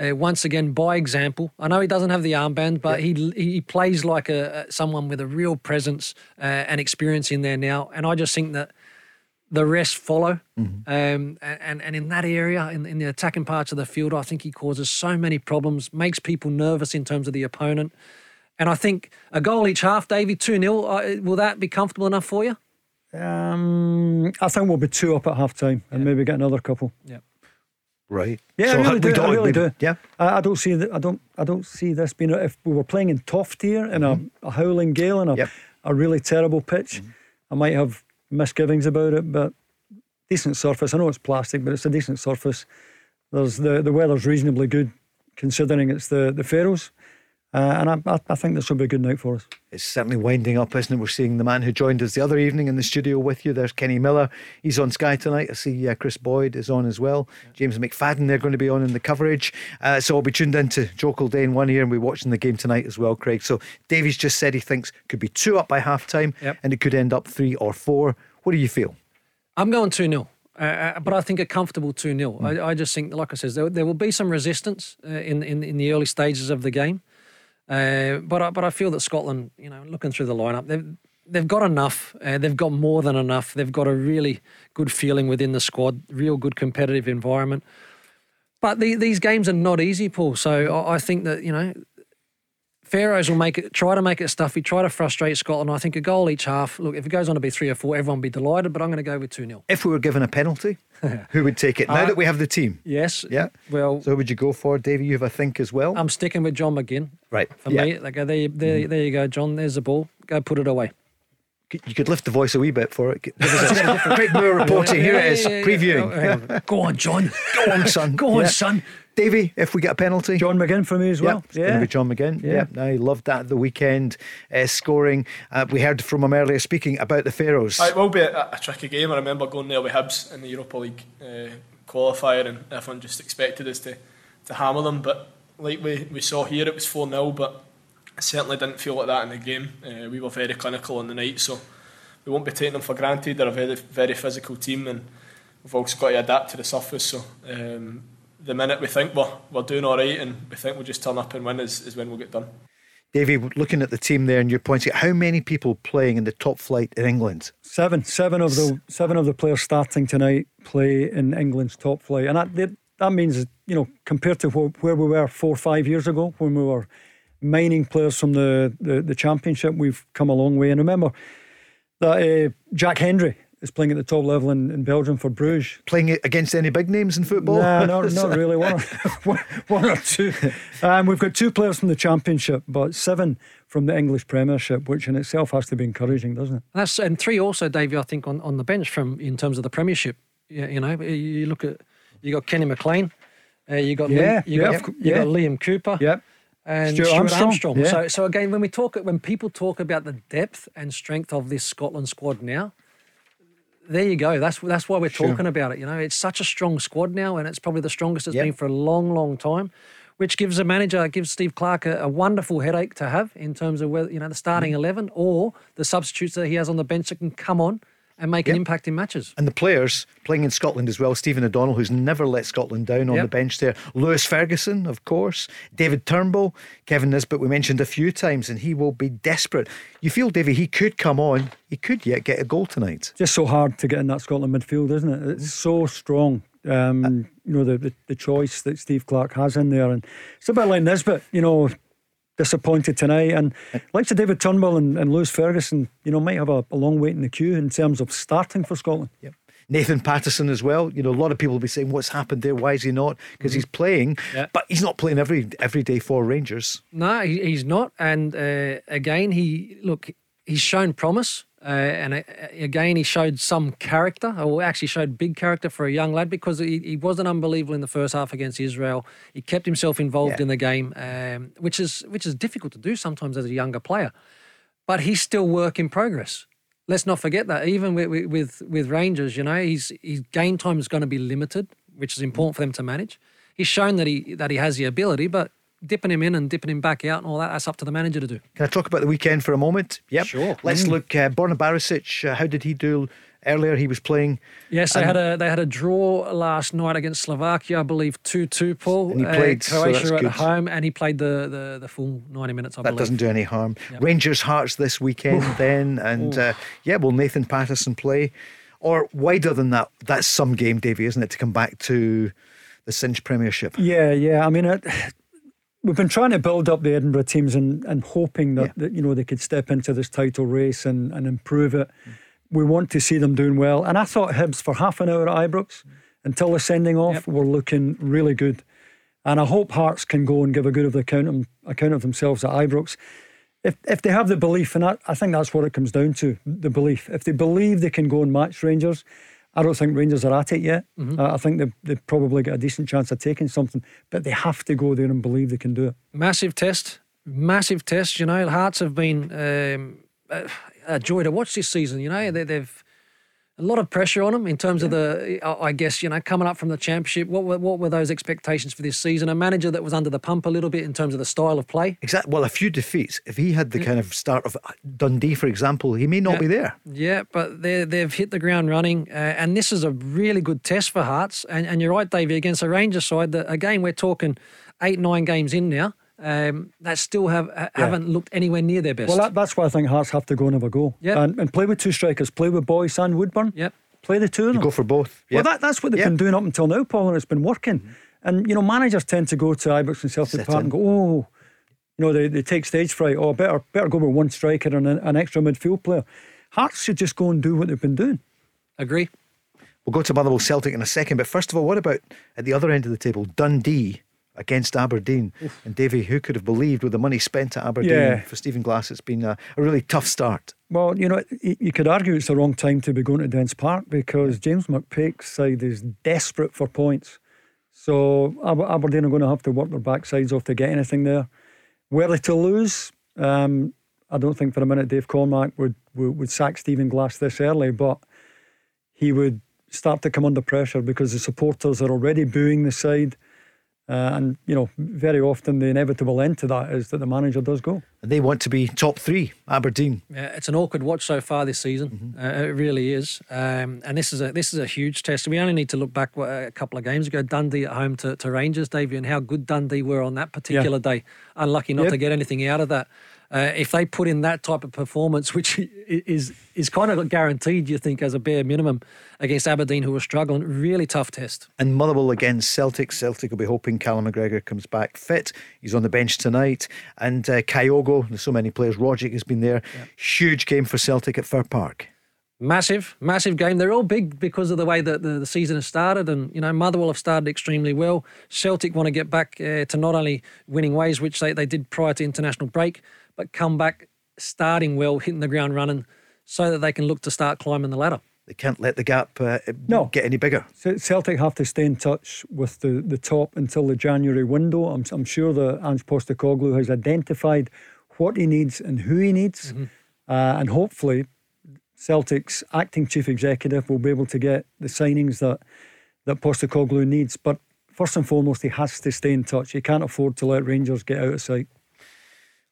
uh, once again by example. I know he doesn't have the armband, but he he plays like a, someone with a real presence uh, and experience in there now. And I just think that the rest follow. Um, and, and and in that area, in, in the attacking parts of the field, I think he causes so many problems, makes people nervous in terms of the opponent. And I think a goal each half, Davie, 2 0, uh, will that be comfortable enough for you? Um, I think we'll be two up at half time and maybe get another couple. Yeah. Right. Yeah, So I really we do. I don't- really do. Yeah. I, I don't see that. I don't. I don't see this being. If we were playing in Toftir in a, a howling gale and a, Yep. a really terrible pitch, I might have misgivings about it. But decent surface. I know it's plastic, but it's a decent surface. There's the the weather's reasonably good, considering it's the the Faroes, uh, and I, I I think this will be a good night for us. It's certainly winding up, isn't it? We're seeing the man who joined us the other evening in the studio with you. There's Kenny Miller. He's on Sky tonight. I see uh, Kris Boyd is on as well. James McFadden, they're going to be on in the coverage. Uh, so I'll be tuned in to Joe Kildane one ear and we're watching the game tonight as well, Craig. So Davie's just said he thinks could be two up by half time Yep. and it could end up three or four. What do you feel? I'm going 2 0. Uh, but I think a comfortable 2 0. Hmm. I, I, just think, like I said, there, there will be some resistance uh, in, in, in the early stages of the game. Uh, but, I, but I feel that Scotland, you know, looking through the lineup, they've, they've got enough. Uh, they've got more than enough. They've got a really good feeling within the squad, real good competitive environment. But the, these games are not easy, Paul. So I, I think that, you know, Faroes will make it, try to make it stuffy, try to frustrate Scotland. I think a goal each half. Look, if it goes on to be three or four, everyone will be delighted. But I'm going to go with two 0 If we were given a penalty, who would take it? Now Uh, that we have the team, Yes. yeah. Well, So would you go for, Davie? You have a think as well, I'm sticking with John McGinn. right? For yeah. me, like there, there, there you go, John. There's the ball. Go put it away. You could lift the voice a wee bit for it. Quick Moore reporting. Here it is, previewing. Oh. Go on, John. Go on, son. Go on, Yeah. son. Davie, if we get a penalty, John McGinn for me as well. Yeah, it's going to be John McGinn. Yeah, Yeah. I loved that at the weekend uh, scoring. Uh, we heard from him earlier speaking about the Faroes. It will be a, a tricky game. I remember going there with Hibs in the Europa League uh, qualifier, and everyone just expected us to, to hammer them. But like we, we saw here, it was 4 0, but it certainly didn't feel like that in the game. Uh, we were very clinical on the night, so we won't be taking them for granted. They're a very, very physical team, and we've also got to adapt to the surface. So um, the minute we think we're, we're doing all right and we think we'll just turn up and win is, is when we'll get done. Davie, looking at the team there, and you're pointing out how many people playing in the top flight in England? Seven, seven of the seven of the players starting tonight play in England's top flight, and that that, that means you know compared to wh- where we were four or five years ago when we were mining players from the, the, the championship, we've come a long way. And remember that uh, Jack Hendry is playing at the top level in, in Belgium for Bruges. Playing it against any big names in football? No, not, not really. One or, one- one or two. Um, we've got two players from the Championship, but seven from the English Premiership, which in itself has to be encouraging, doesn't it? That's and three also, Davie. I think on, on the bench from in terms of the Premiership. Yeah, you know, you look at you got Kenny McLean, uh, you got Yeah, Liam, you yeah, got of you yeah. got Liam Cooper. Yep. and Stuart Stuart, Armstrong, Armstrong. yeah. So, so again, when we talk, when people talk about the depth and strength of this Scotland squad now, there you go. That's that's why we're Sure. talking about it. You know, it's such a strong squad now, and it's probably the strongest it's Yep. been for a long, long time. Which gives a manager, gives Steve Clarke a, a wonderful headache to have in terms of whether you know the starting Mm. eleven or the substitutes that he has on the bench that can come on and make an impact in matches. And the players playing in Scotland as well. Stephen O'Donnell, who's never let Scotland down on Yep. the bench there. Lewis Ferguson, of course. David Turnbull. Kevin Nisbet, we mentioned a few times, and he will be desperate. You feel, Davie, he could come on. He could yet get a goal tonight. Just so hard to get in that Scotland midfield, isn't it? It's so strong. Um, you know the, the the choice that Steve Clarke has in there, and it's a bit like Nisbet. You know, disappointed tonight, and like to David Turnbull and, and Lewis Ferguson. You know, might have a, a long wait in the queue in terms of starting for Scotland. Yep. Nathan Patterson as well. You know, a lot of people will be saying, "What's happened there? Why is he not?" Because he's playing, Yeah. but he's not playing every every day for Rangers. No, he, he's not. And uh, again, he look, he's shown promise. Uh, and uh, again, he showed some character, or actually showed big character for a young lad because he, he wasn't unbelievable in the first half against Israel. He kept himself involved Yeah. in the game, um, which is which is difficult to do sometimes as a younger player. But he's still work in progress. Let's not forget that. Even with with, with, Rangers, you know, he's his game time is going to be limited, which is important for them to manage. He's shown that he that he has the ability, but dipping him in and dipping him back out and all that, that's up to the manager to do. Can I talk about the weekend for a moment? Yep. Sure. Let's Mm. look. Uh, Borna Barisic, uh, how did he do earlier? He was playing. Yes, they and- had a they had a draw last night against Slovakia, I believe two two. Paul And he played, so Croatia that's at good. home, and he played the the, the full ninety minutes. I That believe. doesn't do any harm. Rangers Hearts this weekend, then, and uh, yeah, will Nathan Patterson play? Or wider than that, that's some game, Davie, isn't it? To come back to the Cinch Premiership. Yeah, yeah. I mean, it, we've been trying to build up the Edinburgh teams and, and hoping that, Yeah. that you know they could step into this title race and, and improve it. We want to see them doing well. And I thought Hibs for half an hour at Ibrox until the sending off Yep. were looking really good. And I hope Hearts can go and give a good of the account, of- account of themselves at Ibrox. If, if they have the belief, and I, I think that's what it comes down to the belief. If they believe they can go and match Rangers, I don't think Rangers are at it yet. Mm-hmm. Uh, I think they've, they've probably got a decent chance of taking something, but they have to go there and believe they can do it. massive test, massive test. You know, Hearts have been um, a, a joy to watch this season. You know, they, they've a lot of pressure on them in terms of the, I guess, you know, coming up from the championship. What were, what were those expectations for this season? A manager that was under the pump a little bit in terms of the style of play. Exactly. Well, a few defeats. If he had the kind of start of Dundee, for example, he may not Yeah. be there. Yeah, but they they've hit the ground running, uh, and this is a really good test for Hearts. And, and you're right, Davie, against a Rangers side that again we're talking eight nine games in now. Um, that still have ha- haven't looked anywhere near their best. Well, that, that's why I think Hearts have to go and have a go. Yep. And, and play with two strikers, play with Boyce and Woodburn. Yep. Play the two of You them. go for both. Well, that, that's what they've Yep. been doing up until now, Paul, and it's been working. And, you know, managers tend to go to Ibrox and Celtic Sit Park and go, oh, you know, they, they take stage fright. Oh, better better go with one striker and an, an extra midfield player. Hearts should just go and do what they've been doing. Agree. We'll go to Motherwell Celtic in a second. But first of all, what about at the other end of the table, Dundee against Aberdeen? And Davie, who could have believed with the money spent at Aberdeen Yeah. for Stephen Glass, it's been a, a really tough start. Well, you know, you could argue it's the wrong time to be going to Dens Park because James McPake's side is desperate for points. So Aberdeen are going to have to work their backsides off to get anything there. Were they to lose, um, I don't think for a minute Dave Cormack would, would, would sack Stephen Glass this early, but he would start to come under pressure because the supporters are already booing the side. Uh, and, you know, very often the inevitable end to that is that the manager does go. And they want to be top three, Aberdeen. Yeah, it's an awkward watch so far this season. Uh, it really is, um, and this is a this is a huge test. We only need to look back a couple of games ago, Dundee at home to, to Rangers, Davie, and how good Dundee were on that particular day. Unlucky not Yep. to get anything out of that. Uh, if they put in that type of performance, which is is kind of guaranteed, you think, as a bare minimum against Aberdeen, who are struggling, really tough test. And Motherwell against Celtic. Celtic will be hoping Callum McGregor comes back fit. He's on the bench tonight. And uh, Kyogo, there's so many players. Rogic has been there. Huge game for Celtic at Fir Park. Massive, massive game. They're all big because of the way that the, the season has started. And, you know, Motherwell have started extremely well. Celtic want to get back uh, to not only winning ways, which they, they did prior to international break, but come back starting well, hitting the ground running so that they can look to start climbing the ladder. They can't let the gap uh, No. get any bigger. Ce- Celtic have to stay in touch with the, the top until the January window. I'm, I'm sure that Ange Postecoglou has identified what he needs and who he needs. Uh, and hopefully, Celtic's acting chief executive will be able to get the signings that, that Postecoglou needs. But first and foremost, he has to stay in touch. He can't afford to let Rangers get out of sight.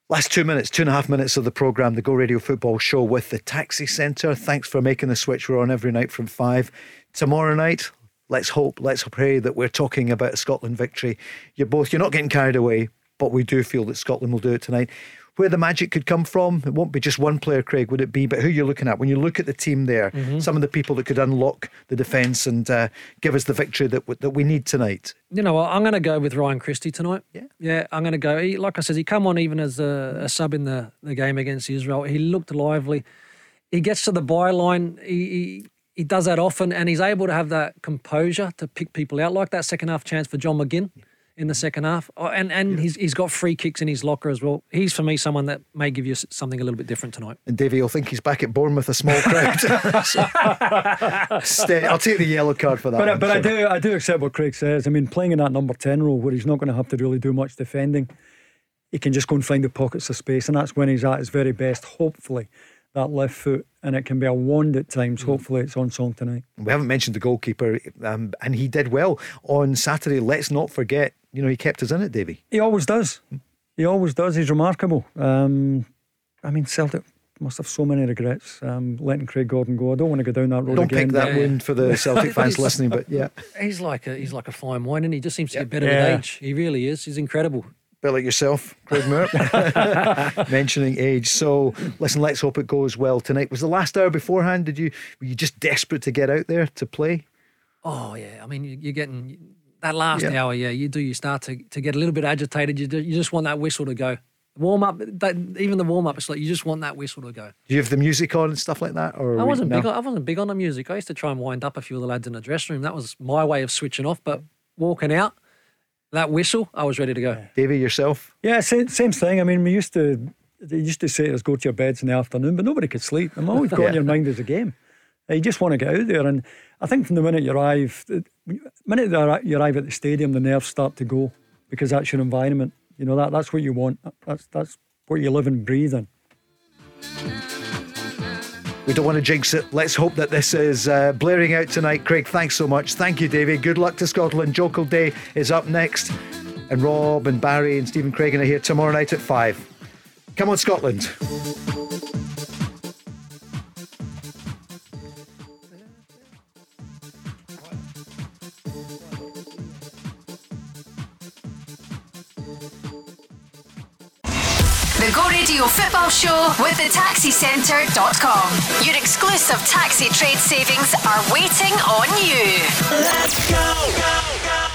Last two minutes, two and a half minutes of the programme, the Go Radio Football Show with the Taxi Centre. Thanks for making the switch. We're on every night from five. Tomorrow night, let's hope, let's pray that we're talking about a Scotland victory. You're both, you're not getting carried away, but we do feel that Scotland will do it tonight. Where the magic could come from, it won't be just one player, Craig, would it be? But who you're looking at when you look at the team there, some of the people that could unlock the defence and uh, give us the victory that w- that we need tonight. You know what? I'm going to go with Ryan Christie tonight. Yeah. Yeah, I'm going to go. He, like I said, he come on even as a, a sub in the, the game against Israel. He looked lively. He gets to the byline. He, he he does that often, and he's able to have that composure to pick people out, like that second half chance for John McGinn in the second half. Oh, and and he's he's got free kicks in his locker as well. He's for me someone that may give you something a little bit different tonight. And Davie will think he's back at Bournemouth, a small crowd. Stay, I'll take the yellow card for that. But, one, but I do I do accept what Craig says. I mean, playing in that number 10 role where he's not going to have to really do much defending, he can just go and find the pockets of space. And that's when he's at his very best, hopefully, that left foot. And it can be a wand at times. Mm. Hopefully, it's on song tonight. We haven't mentioned the goalkeeper, um, and he did well on Saturday. Let's not forget, you know, he kept us in it, Davie. He always does. He always does. He's remarkable. Um, I mean, Celtic must have so many regrets um, letting Craig Gordon go. I don't want to go down that road Don't again. pick that Yeah. wound for the Celtic fans listening, but yeah, He's like a he's like a fine wine, and he just seems to get better Yeah. with age. He really is. He's incredible. bit like yourself, Craig Moore, mentioning age. So listen, let's hope it goes well tonight. Was the last hour beforehand? Did you were you just desperate to get out there to play? Oh yeah, I mean you're getting that last Yeah. hour. Yeah, you do. You start to, to get a little bit agitated. You do, you just want that whistle to go. Warm up. That, even the warm up, it's like you just want that whistle to go. Do you have the music on and stuff like that? Or I wasn't no? big. On, I wasn't big on the music. I used to try and wind up a few of the lads in the dressing room. That was my way of switching off. But walking out, that whistle, I was ready to go. Davie yourself. Yeah, same, same thing. I mean, we used to they used to say to us go to your beds in the afternoon, but nobody could sleep. I'm always got Yeah. in your mind as a game. You just want to get out there, and I think from the minute you arrive, the minute you arrive at the stadium, the nerves start to go because that's your environment. You know that that's what you want. That's that's what you live and breathe in. We don't want to jinx it. Let's hope that this is uh, blaring out tonight. Craig, thanks so much. Thank you, David. Good luck to Scotland. Jokel Day is up next. And Rob and Barry and Stephen Craigan are here tomorrow night at 5. Come on, Scotland. Go Radio Football Show with the taxicentre.com. Your exclusive taxi trade savings are waiting on you. Let's go.